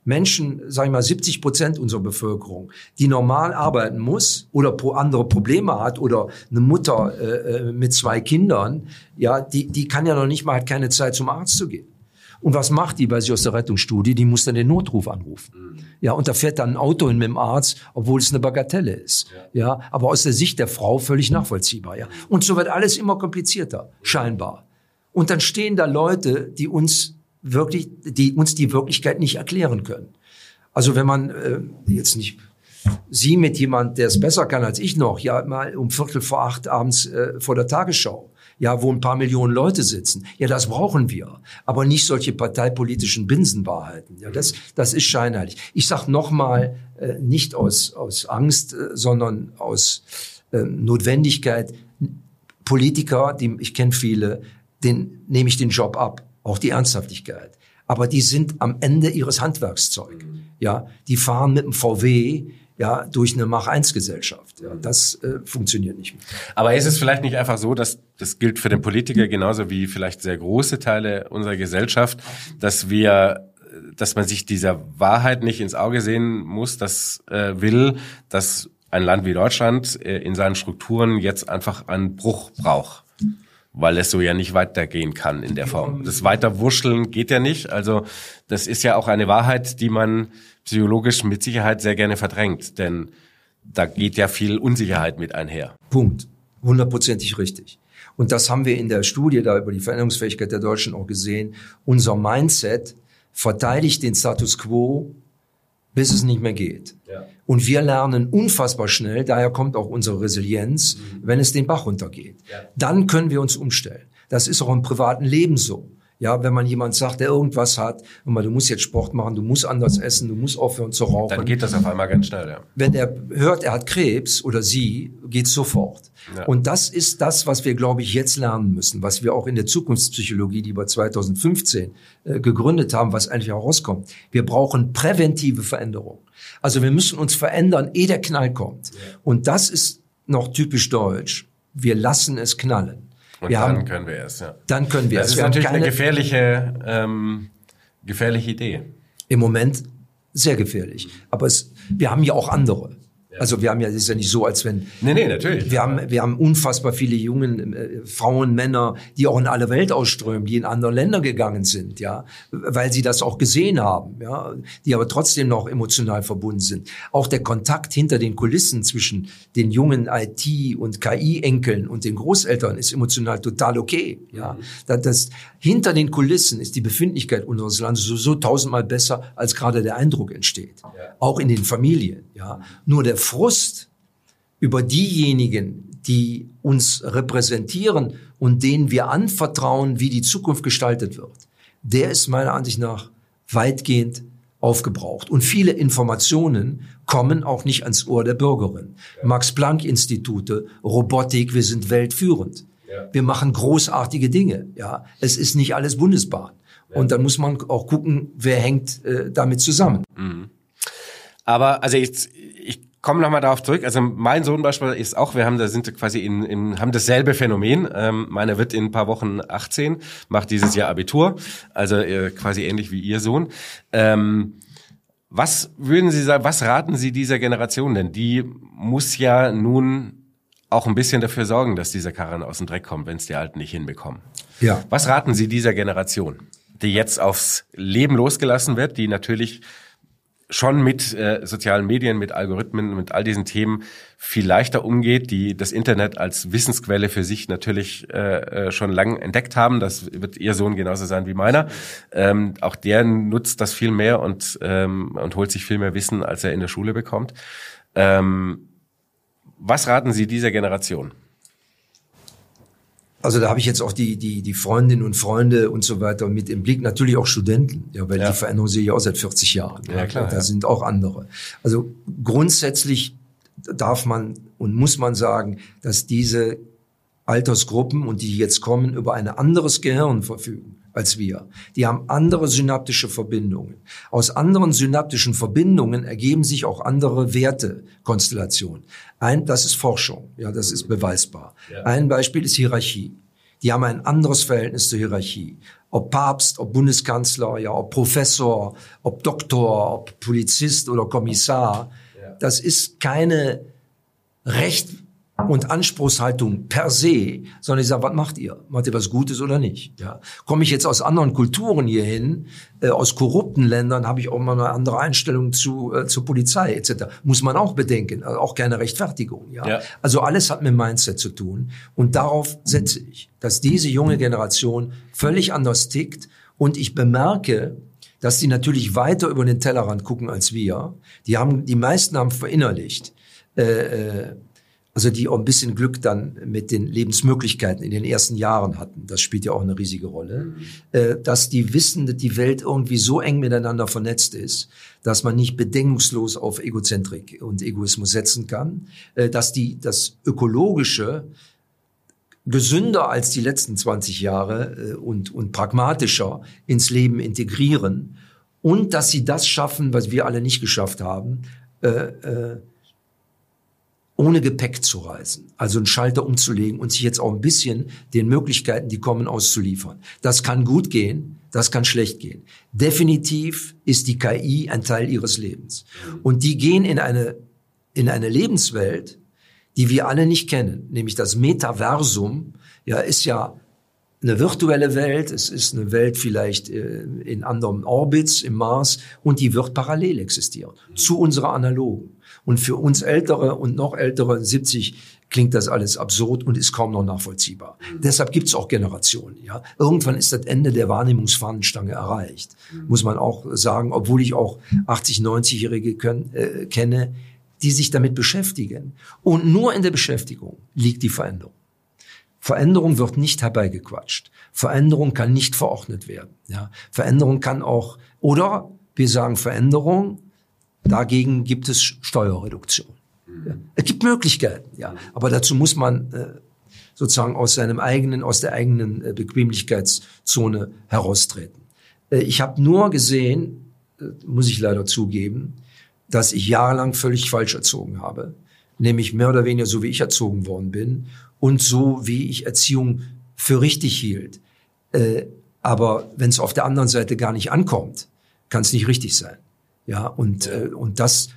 Menschen, sag ich mal, 70 Prozent unserer Bevölkerung, die normal arbeiten muss oder andere Probleme hat oder eine Mutter äh, äh, mit zwei Kindern, ja, die, die kann ja noch nicht mal, hat keine Zeit zum Arzt zu gehen. Und was macht die, weil sie aus der Rettungsstudie, die muss dann den Notruf anrufen. Mhm. Ja, und da fährt dann ein Auto hin mit dem Arzt, obwohl es eine Bagatelle ist. Ja. ja, aber aus der Sicht der Frau völlig nachvollziehbar. Ja, und so wird alles immer komplizierter, scheinbar. Und dann stehen da Leute, die uns wirklich, die uns die Wirklichkeit nicht erklären können. Also wenn man äh, jetzt nicht Sie mit jemand, der es besser kann als ich noch, ja mal um Viertel vor acht abends äh, vor der Tagesschau ja, wo ein paar Millionen Leute sitzen. Ja, das brauchen wir. Aber nicht solche parteipolitischen Binsenwahrheiten. Ja, das, das ist scheinheilig. Ich sag nochmal, äh, nicht aus, aus Angst, äh, sondern aus äh, Notwendigkeit. Politiker, die, ich kenne viele, den nehme ich den Job ab. Auch die Ernsthaftigkeit. Aber die sind am Ende ihres Handwerkszeug. Ja, die fahren mit dem VW, ja, durch eine Mach-1-Gesellschaft. Ja, das äh, funktioniert nicht mehr. Aber ist es vielleicht nicht einfach so, dass das gilt für den Politiker genauso wie vielleicht sehr große Teile unserer Gesellschaft, dass wir dass man sich dieser Wahrheit nicht ins Auge sehen muss, dass äh, will, dass ein Land wie Deutschland äh, in seinen Strukturen jetzt einfach einen Bruch braucht weil es so ja nicht weitergehen kann in der Form. Das Weiterwurschteln geht ja nicht. Also das ist ja auch eine Wahrheit, die man psychologisch mit Sicherheit sehr gerne verdrängt, denn da geht ja viel Unsicherheit mit einher. Punkt. Hundertprozentig richtig. Und das haben wir in der Studie da über die Veränderungsfähigkeit der Deutschen auch gesehen. Unser Mindset verteidigt den Status quo, bis es nicht mehr geht. Ja. Und wir lernen unfassbar schnell, daher kommt auch unsere Resilienz, mhm. wenn es den Bach runtergeht. Ja. Dann können wir uns umstellen. Das ist auch im privaten Leben so. Ja, wenn man jemand sagt, der irgendwas hat, mal, du musst jetzt Sport machen, du musst anders essen, du musst aufhören zu rauchen. Dann geht das auf einmal ganz schnell, ja. Wenn er hört, er hat Krebs oder sie, geht's sofort. Ja. Und das ist das, was wir, glaube ich, jetzt lernen müssen, was wir auch in der Zukunftspsychologie, die wir 2015 äh, gegründet haben, was eigentlich auch rauskommt. Wir brauchen präventive Veränderung. Also wir müssen uns verändern, ehe der Knall kommt. Ja. Und das ist noch typisch deutsch. Wir lassen es knallen. Und wir dann haben, können wir es, ja. Dann können wir das es. Das ist natürlich eine gefährliche, ähm, gefährliche Idee. Im Moment sehr gefährlich. Aber es, wir haben ja auch andere. Also wir haben ja, es ist ja nicht so, als wenn. Nee, nee, natürlich. Wir haben, wir haben unfassbar viele jungen äh, Frauen, Männer, die auch in alle Welt ausströmen, die in andere Länder gegangen sind, ja, weil sie das auch gesehen haben, ja, die aber trotzdem noch emotional verbunden sind. Auch der Kontakt hinter den Kulissen zwischen den jungen IT- und KI-Enkeln und den Großeltern ist emotional total okay, ja. Das, das, hinter den Kulissen ist die Befindlichkeit unseres Landes so, so tausendmal besser, als gerade der Eindruck entsteht. Auch in den Familien, ja. Nur der Frust über diejenigen, die uns repräsentieren und denen wir anvertrauen, wie die Zukunft gestaltet wird, der ist meiner Ansicht nach weitgehend aufgebraucht. Und viele Informationen kommen auch nicht ans Ohr der Bürgerin. Max-Planck-Institute, Robotik, wir sind weltführend. Ja. Wir machen großartige Dinge. Ja, es ist nicht alles Bundesbahn. Ja. Und dann muss man auch gucken, wer hängt äh, damit zusammen. Mhm. Aber also ich, ich komme nochmal darauf zurück. Also mein Sohn beispielsweise ist auch, wir haben da sind quasi in, in haben dasselbe Phänomen. Ähm, meiner wird in ein paar Wochen 18, macht dieses Jahr Abitur, also äh, quasi ähnlich wie ihr Sohn. Ähm, was würden Sie sagen, was raten Sie dieser Generation denn? Die muss ja nun auch ein bisschen dafür sorgen, dass dieser Karren aus dem Dreck kommt, wenn es die Alten nicht hinbekommen. Ja. Was raten Sie dieser Generation, die jetzt aufs Leben losgelassen wird, die natürlich schon mit äh, sozialen Medien, mit Algorithmen, mit all diesen Themen viel leichter umgeht, die das Internet als Wissensquelle für sich natürlich äh, äh, schon lang entdeckt haben. Das wird ihr Sohn genauso sein wie meiner. Ähm, auch der nutzt das viel mehr und, ähm, und holt sich viel mehr Wissen, als er in der Schule bekommt. Ähm, was raten Sie dieser Generation? Also da habe ich jetzt auch die, die, die Freundinnen und Freunde und so weiter mit im Blick, natürlich auch Studenten, ja, weil ja. die Veränderung sehe ich auch seit 40 Jahren. Ja, klar. Da ja. sind auch andere. Also grundsätzlich darf man und muss man sagen, dass diese Altersgruppen und die jetzt kommen über ein anderes Gehirn verfügen als wir. Die haben andere synaptische Verbindungen. Aus anderen synaptischen Verbindungen ergeben sich auch andere Wertekonstellationen. Ein, das ist Forschung, ja, das ist beweisbar. Ja. Ein Beispiel ist Hierarchie. Die haben ein anderes Verhältnis zur Hierarchie. Ob Papst, ob Bundeskanzler, ja, ob Professor, ob Doktor, ob Polizist oder Kommissar. Das ist keine Recht und Anspruchshaltung per se, sondern ich sage, was macht ihr? Macht ihr was Gutes oder nicht? Ja. Komme ich jetzt aus anderen Kulturen hierhin, äh, aus korrupten Ländern, habe ich auch mal eine andere Einstellung zu äh, zur Polizei etc. Muss man auch bedenken, also auch keine Rechtfertigung. Ja. ja. Also alles hat mit Mindset zu tun und darauf setze ich, dass diese junge Generation völlig anders tickt und ich bemerke, dass die natürlich weiter über den Tellerrand gucken als wir. Die haben, die meisten haben verinnerlicht. Äh, äh, also die auch ein bisschen Glück dann mit den Lebensmöglichkeiten in den ersten Jahren hatten. Das spielt ja auch eine riesige Rolle. Mhm. Äh, dass die wissen, dass die Welt irgendwie so eng miteinander vernetzt ist, dass man nicht bedingungslos auf Egozentrik und Egoismus setzen kann. Äh, dass die das Ökologische gesünder als die letzten 20 Jahre äh, und, und pragmatischer ins Leben integrieren. Und dass sie das schaffen, was wir alle nicht geschafft haben, äh, äh, ohne Gepäck zu reisen, also einen Schalter umzulegen und sich jetzt auch ein bisschen den Möglichkeiten, die kommen, auszuliefern. Das kann gut gehen, das kann schlecht gehen. Definitiv ist die KI ein Teil ihres Lebens. Und die gehen in eine, in eine Lebenswelt, die wir alle nicht kennen, nämlich das Metaversum, ja, ist ja eine virtuelle Welt, es ist eine Welt vielleicht äh, in anderen Orbits, im Mars, und die wird parallel existieren zu unserer analogen. Und für uns Ältere und noch Ältere, 70, klingt das alles absurd und ist kaum noch nachvollziehbar. Mhm. Deshalb gibt es auch Generationen. Ja, irgendwann ist das Ende der Wahrnehmungsfahnenstange erreicht, mhm. muss man auch sagen. Obwohl ich auch 80, 90-Jährige äh, kenne, die sich damit beschäftigen. Und nur in der Beschäftigung liegt die Veränderung. Veränderung wird nicht herbeigequatscht. Veränderung kann nicht verordnet werden. Ja, Veränderung kann auch, oder wir sagen Veränderung Dagegen gibt es Steuerreduktion. Ja. Es gibt Möglichkeiten, ja. Aber dazu muss man äh, sozusagen aus seinem eigenen, aus der eigenen äh, Bequemlichkeitszone heraustreten. Äh, ich habe nur gesehen, äh, muss ich leider zugeben, dass ich jahrelang völlig falsch erzogen habe. Nämlich mehr oder weniger so, wie ich erzogen worden bin und so, wie ich Erziehung für richtig hielt. Äh, aber wenn es auf der anderen Seite gar nicht ankommt, kann es nicht richtig sein. Ja, und, äh, und das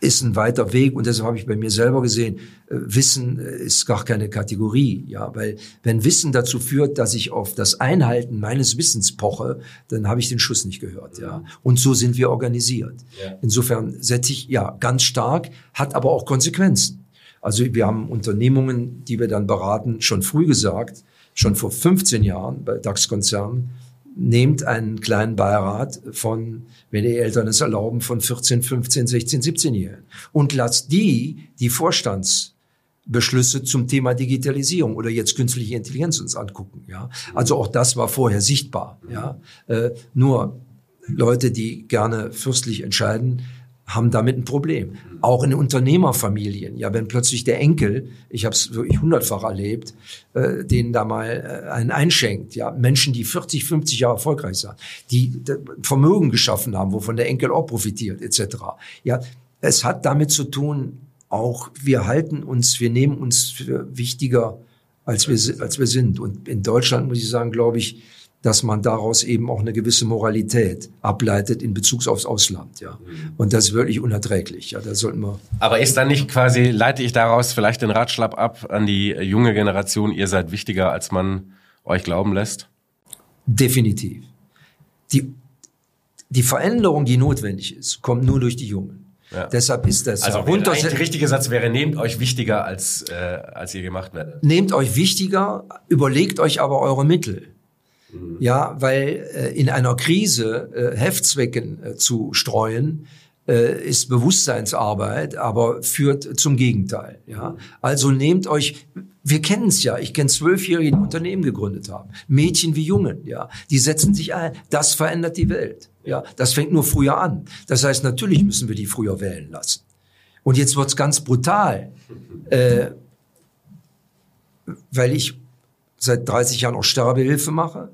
ist ein weiter Weg und deshalb habe ich bei mir selber gesehen, äh, Wissen äh, ist gar keine Kategorie, ja, weil wenn Wissen dazu führt, dass ich auf das Einhalten meines Wissens poche, dann habe ich den Schuss nicht gehört, ja. Und so sind wir organisiert. Ja. Insofern setze ich ja ganz stark, hat aber auch Konsequenzen. Also wir haben Unternehmungen, die wir dann beraten, schon früh gesagt, schon vor 15 Jahren bei DAX-Konzernen, nehmt einen kleinen Beirat von, wenn die Eltern es erlauben, von 14, 15, 16, 17-Jährigen und lasst die die Vorstandsbeschlüsse zum Thema Digitalisierung oder jetzt künstliche Intelligenz uns angucken. Ja, also auch das war vorher sichtbar. Ja, äh, nur Leute, die gerne fürstlich entscheiden, haben damit ein Problem. Auch in Unternehmerfamilien. Ja, wenn plötzlich der Enkel, ich habe es wirklich hundertfach erlebt, äh, denen da mal äh, einen einschenkt. Ja, Menschen, die 40, 50 Jahre erfolgreich sind, die Vermögen geschaffen haben, wovon der Enkel auch profitiert, etc. Ja, es hat damit zu tun, auch wir halten uns, wir nehmen uns für wichtiger, als wir, als wir sind. Und in Deutschland muss ich sagen, glaube ich, dass man daraus eben auch eine gewisse Moralität ableitet in Bezug aufs Ausland, ja. Und das ist wirklich unerträglich, ja. Da sollten wir. Aber ist dann nicht quasi, leite ich daraus vielleicht den Ratschlag ab an die junge Generation, ihr seid wichtiger, als man euch glauben lässt? Definitiv. Die, die Veränderung, die notwendig ist, kommt nur durch die Jungen. Ja. Deshalb ist das also runter. Der richtige Satz wäre: Nehmt euch wichtiger als äh, als ihr gemacht werdet. Nehmt euch wichtiger, überlegt euch aber eure Mittel. Mhm. Ja, weil äh, in einer Krise äh, Heftzwecken äh, zu streuen, äh, ist Bewusstseinsarbeit, aber führt zum Gegenteil. Ja, also nehmt euch, wir kennen es ja, ich kenne Zwölfjährige, die Unternehmen gegründet haben, Mädchen wie Jungen, ja, die setzen sich ein. Das verändert die Welt. Ja, das fängt nur früher an. Das heißt, natürlich müssen wir die früher wählen lassen. Und jetzt wird's ganz brutal, äh, weil ich seit 30 Jahren auch Sterbehilfe mache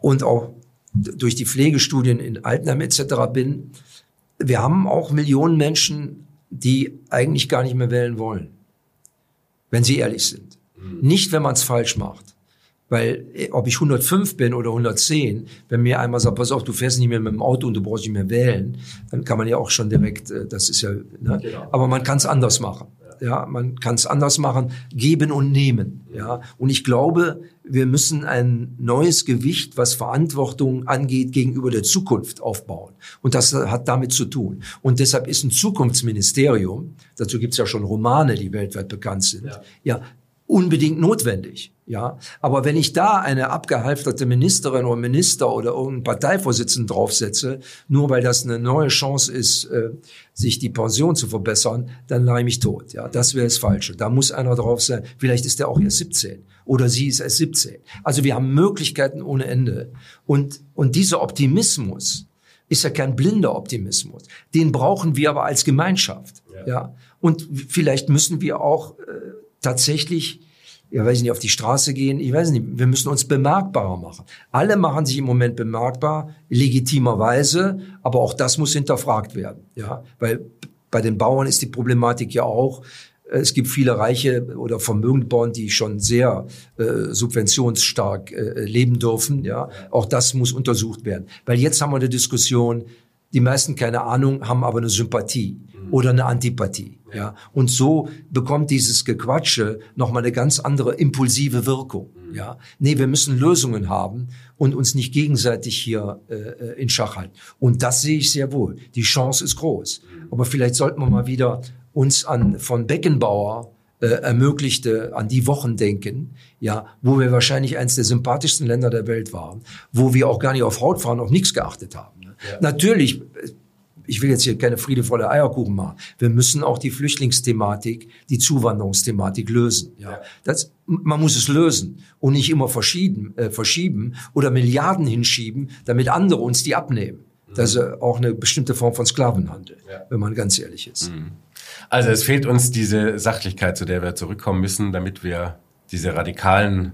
und auch durch die Pflegestudien in Altenheim etc. bin, wir haben auch Millionen Menschen, die eigentlich gar nicht mehr wählen wollen, wenn sie ehrlich sind. Mhm. Nicht, wenn man es falsch macht. Weil äh, ob ich 105 bin oder 110, wenn mir einmal sagt, pass auf, du fährst nicht mehr mit dem Auto und du brauchst nicht mehr wählen, dann kann man ja auch schon direkt, äh, das ist ja, ne? Genau. aber man kann es anders machen. Ja, man kann es anders machen, geben und nehmen. Ja, und ich glaube, wir müssen ein neues Gewicht, was Verantwortung angeht, gegenüber der Zukunft aufbauen. Und das hat damit zu tun. Und deshalb ist ein Zukunftsministerium, dazu gibt es ja schon Romane, die weltweit bekannt sind, ja, ja unbedingt notwendig. Ja, aber wenn ich da eine abgehalfterte Ministerin oder Minister oder irgendeinen Parteivorsitzenden draufsetze, nur weil das eine neue Chance ist, äh, sich die Pension zu verbessern, dann leih mich tot. Ja, das wäre das Falsche. Da muss einer drauf sein. Vielleicht ist der auch erst 17 oder sie ist erst 17. Also wir haben Möglichkeiten ohne Ende. Und, und dieser Optimismus ist ja kein blinder Optimismus. Den brauchen wir aber als Gemeinschaft. Ja. ja? Und vielleicht müssen wir auch äh, tatsächlich ja, weiß ich nicht, auf die Straße gehen. Ich weiß nicht, wir müssen uns bemerkbarer machen. Alle machen sich im Moment bemerkbar, legitimerweise, aber auch das muss hinterfragt werden. Ja, weil bei den Bauern ist die Problematik ja auch, äh, es gibt viele reiche oder vermögende Bauern, die schon sehr äh, subventionsstark äh, leben dürfen. Ja, auch das muss untersucht werden. Weil jetzt haben wir eine Diskussion, die meisten keine Ahnung, haben aber eine Sympathie mhm. oder eine Antipathie. Ja. Und so bekommt dieses Gequatsche nochmal eine ganz andere impulsive Wirkung. Mhm. Ja. Nee, wir müssen Lösungen haben und uns nicht gegenseitig hier äh, äh, in Schach halten. Und das sehe ich sehr wohl. Die Chance ist groß. Mhm. Aber vielleicht sollten wir mal wieder uns an von Beckenbauer äh, ermöglichte, an die Wochen denken, ja, wo wir wahrscheinlich eines der sympathischsten Länder der Welt waren, wo wir auch gar nicht auf Hautfarben, auf nichts geachtet haben. Ja. Natürlich, ich will jetzt hier keine friedevolle Eierkuchen machen. Wir müssen auch die Flüchtlingsthematik, die Zuwanderungsthematik lösen. Ja, das, man muss es lösen und nicht immer verschieben, äh, verschieben oder Milliarden hinschieben, damit andere uns die abnehmen. Das ist auch eine bestimmte Form von Sklavenhandel, ja. wenn man ganz ehrlich ist. Mhm. Also es fehlt uns diese Sachlichkeit, zu der wir zurückkommen müssen, damit wir diese radikalen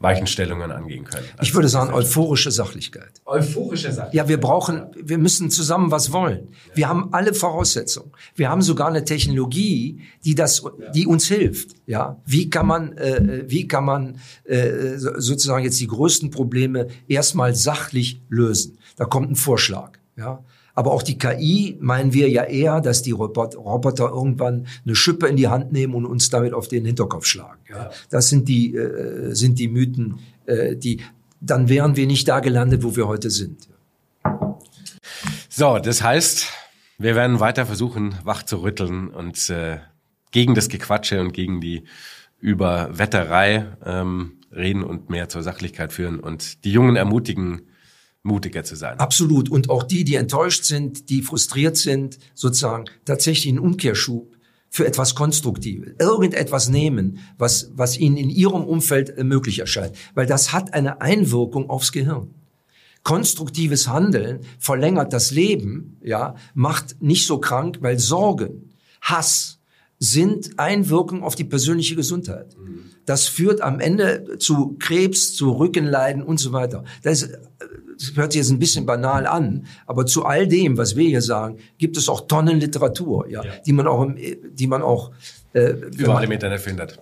Weichenstellungen angehen können. Ich würde sagen, euphorische Sachlichkeit. Euphorische Sachlichkeit. Ja, wir brauchen, wir müssen zusammen was wollen. Wir haben alle Voraussetzungen. Wir haben sogar eine Technologie, die das, die uns hilft. Ja, wie kann man, äh, wie kann man äh, sozusagen jetzt die größten Probleme erstmal sachlich lösen? Da kommt ein Vorschlag. Ja, aber auch die KI meinen wir ja eher, dass die Roboter irgendwann eine Schippe in die Hand nehmen und uns damit auf den Hinterkopf schlagen. Ja. Das sind die, äh, sind die Mythen, äh, die, dann wären wir nicht da gelandet, wo wir heute sind. So, das heißt, wir werden weiter versuchen, wach zu rütteln und äh, gegen das Gequatsche und gegen die Überwetterei ähm, reden und mehr zur Sachlichkeit führen und die Jungen ermutigen, mutiger zu sein. Absolut. Und auch die, die enttäuscht sind, die frustriert sind, sozusagen tatsächlich einen Umkehrschub für etwas Konstruktives. Irgendetwas nehmen, was, was ihnen in ihrem Umfeld äh, möglich erscheint. Weil das hat eine Einwirkung aufs Gehirn. Konstruktives Handeln verlängert das Leben, ja, macht nicht so krank, weil Sorgen, Hass sind Einwirkungen auf die persönliche Gesundheit. Das führt am Ende zu Krebs, zu Rückenleiden und so weiter. Das ist das hört sich jetzt ein bisschen banal an, aber zu all dem, was wir hier sagen, gibt es auch Tonnen Literatur, ja, ja. die man auch, die man auch äh, überall im Internet findet.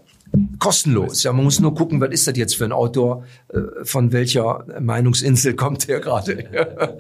Kostenlos. Ja, man muss nur gucken, was ist das jetzt für ein Autor, äh, von welcher Meinungsinsel kommt der gerade.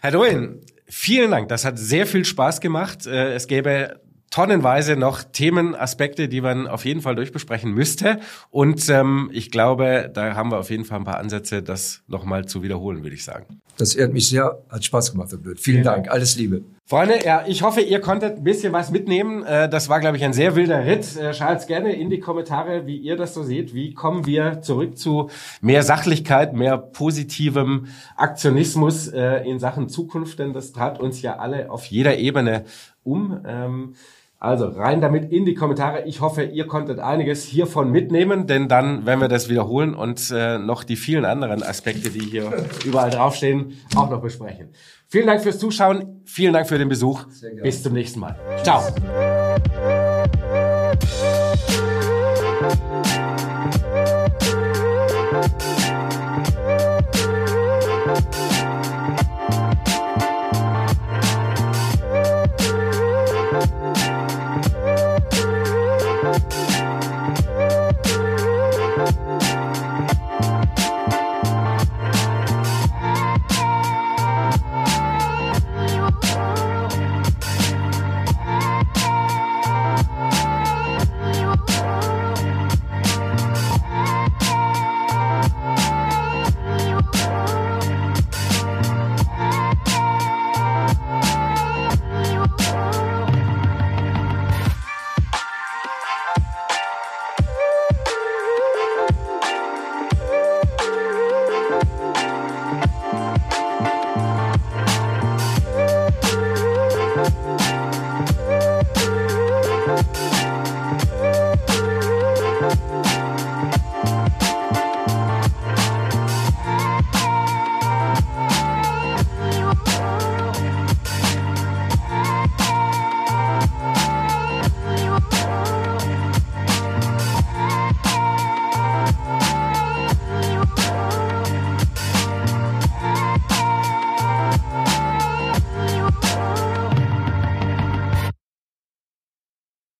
Herr Doyen, vielen Dank. Das hat sehr viel Spaß gemacht. Äh, es gäbe tonnenweise noch Themenaspekte, die man auf jeden Fall durchbesprechen müsste. Und ähm, ich glaube, da haben wir auf jeden Fall ein paar Ansätze, das nochmal zu wiederholen, würde ich sagen. Das ehrt mich sehr, hat Spaß gemacht, Herr Blöd. Vielen, Vielen Dank. Dank, alles Liebe. Freunde, ja, ich hoffe, ihr konntet ein bisschen was mitnehmen. Äh, das war, glaube ich, ein sehr wilder Ritt. Äh, Schreibt gerne in die Kommentare, wie ihr das so seht. Wie kommen wir zurück zu mehr Sachlichkeit, mehr positivem Aktionismus äh, in Sachen Zukunft? Denn das treibt uns ja alle auf jeder Ebene um. Ähm, also rein damit in die Kommentare. Ich hoffe, ihr konntet einiges hiervon mitnehmen, denn dann werden wir das wiederholen und äh, noch die vielen anderen Aspekte, die hier überall draufstehen, auch noch besprechen. Vielen Dank fürs Zuschauen. Vielen Dank für den Besuch. Bis zum nächsten Mal. Ciao.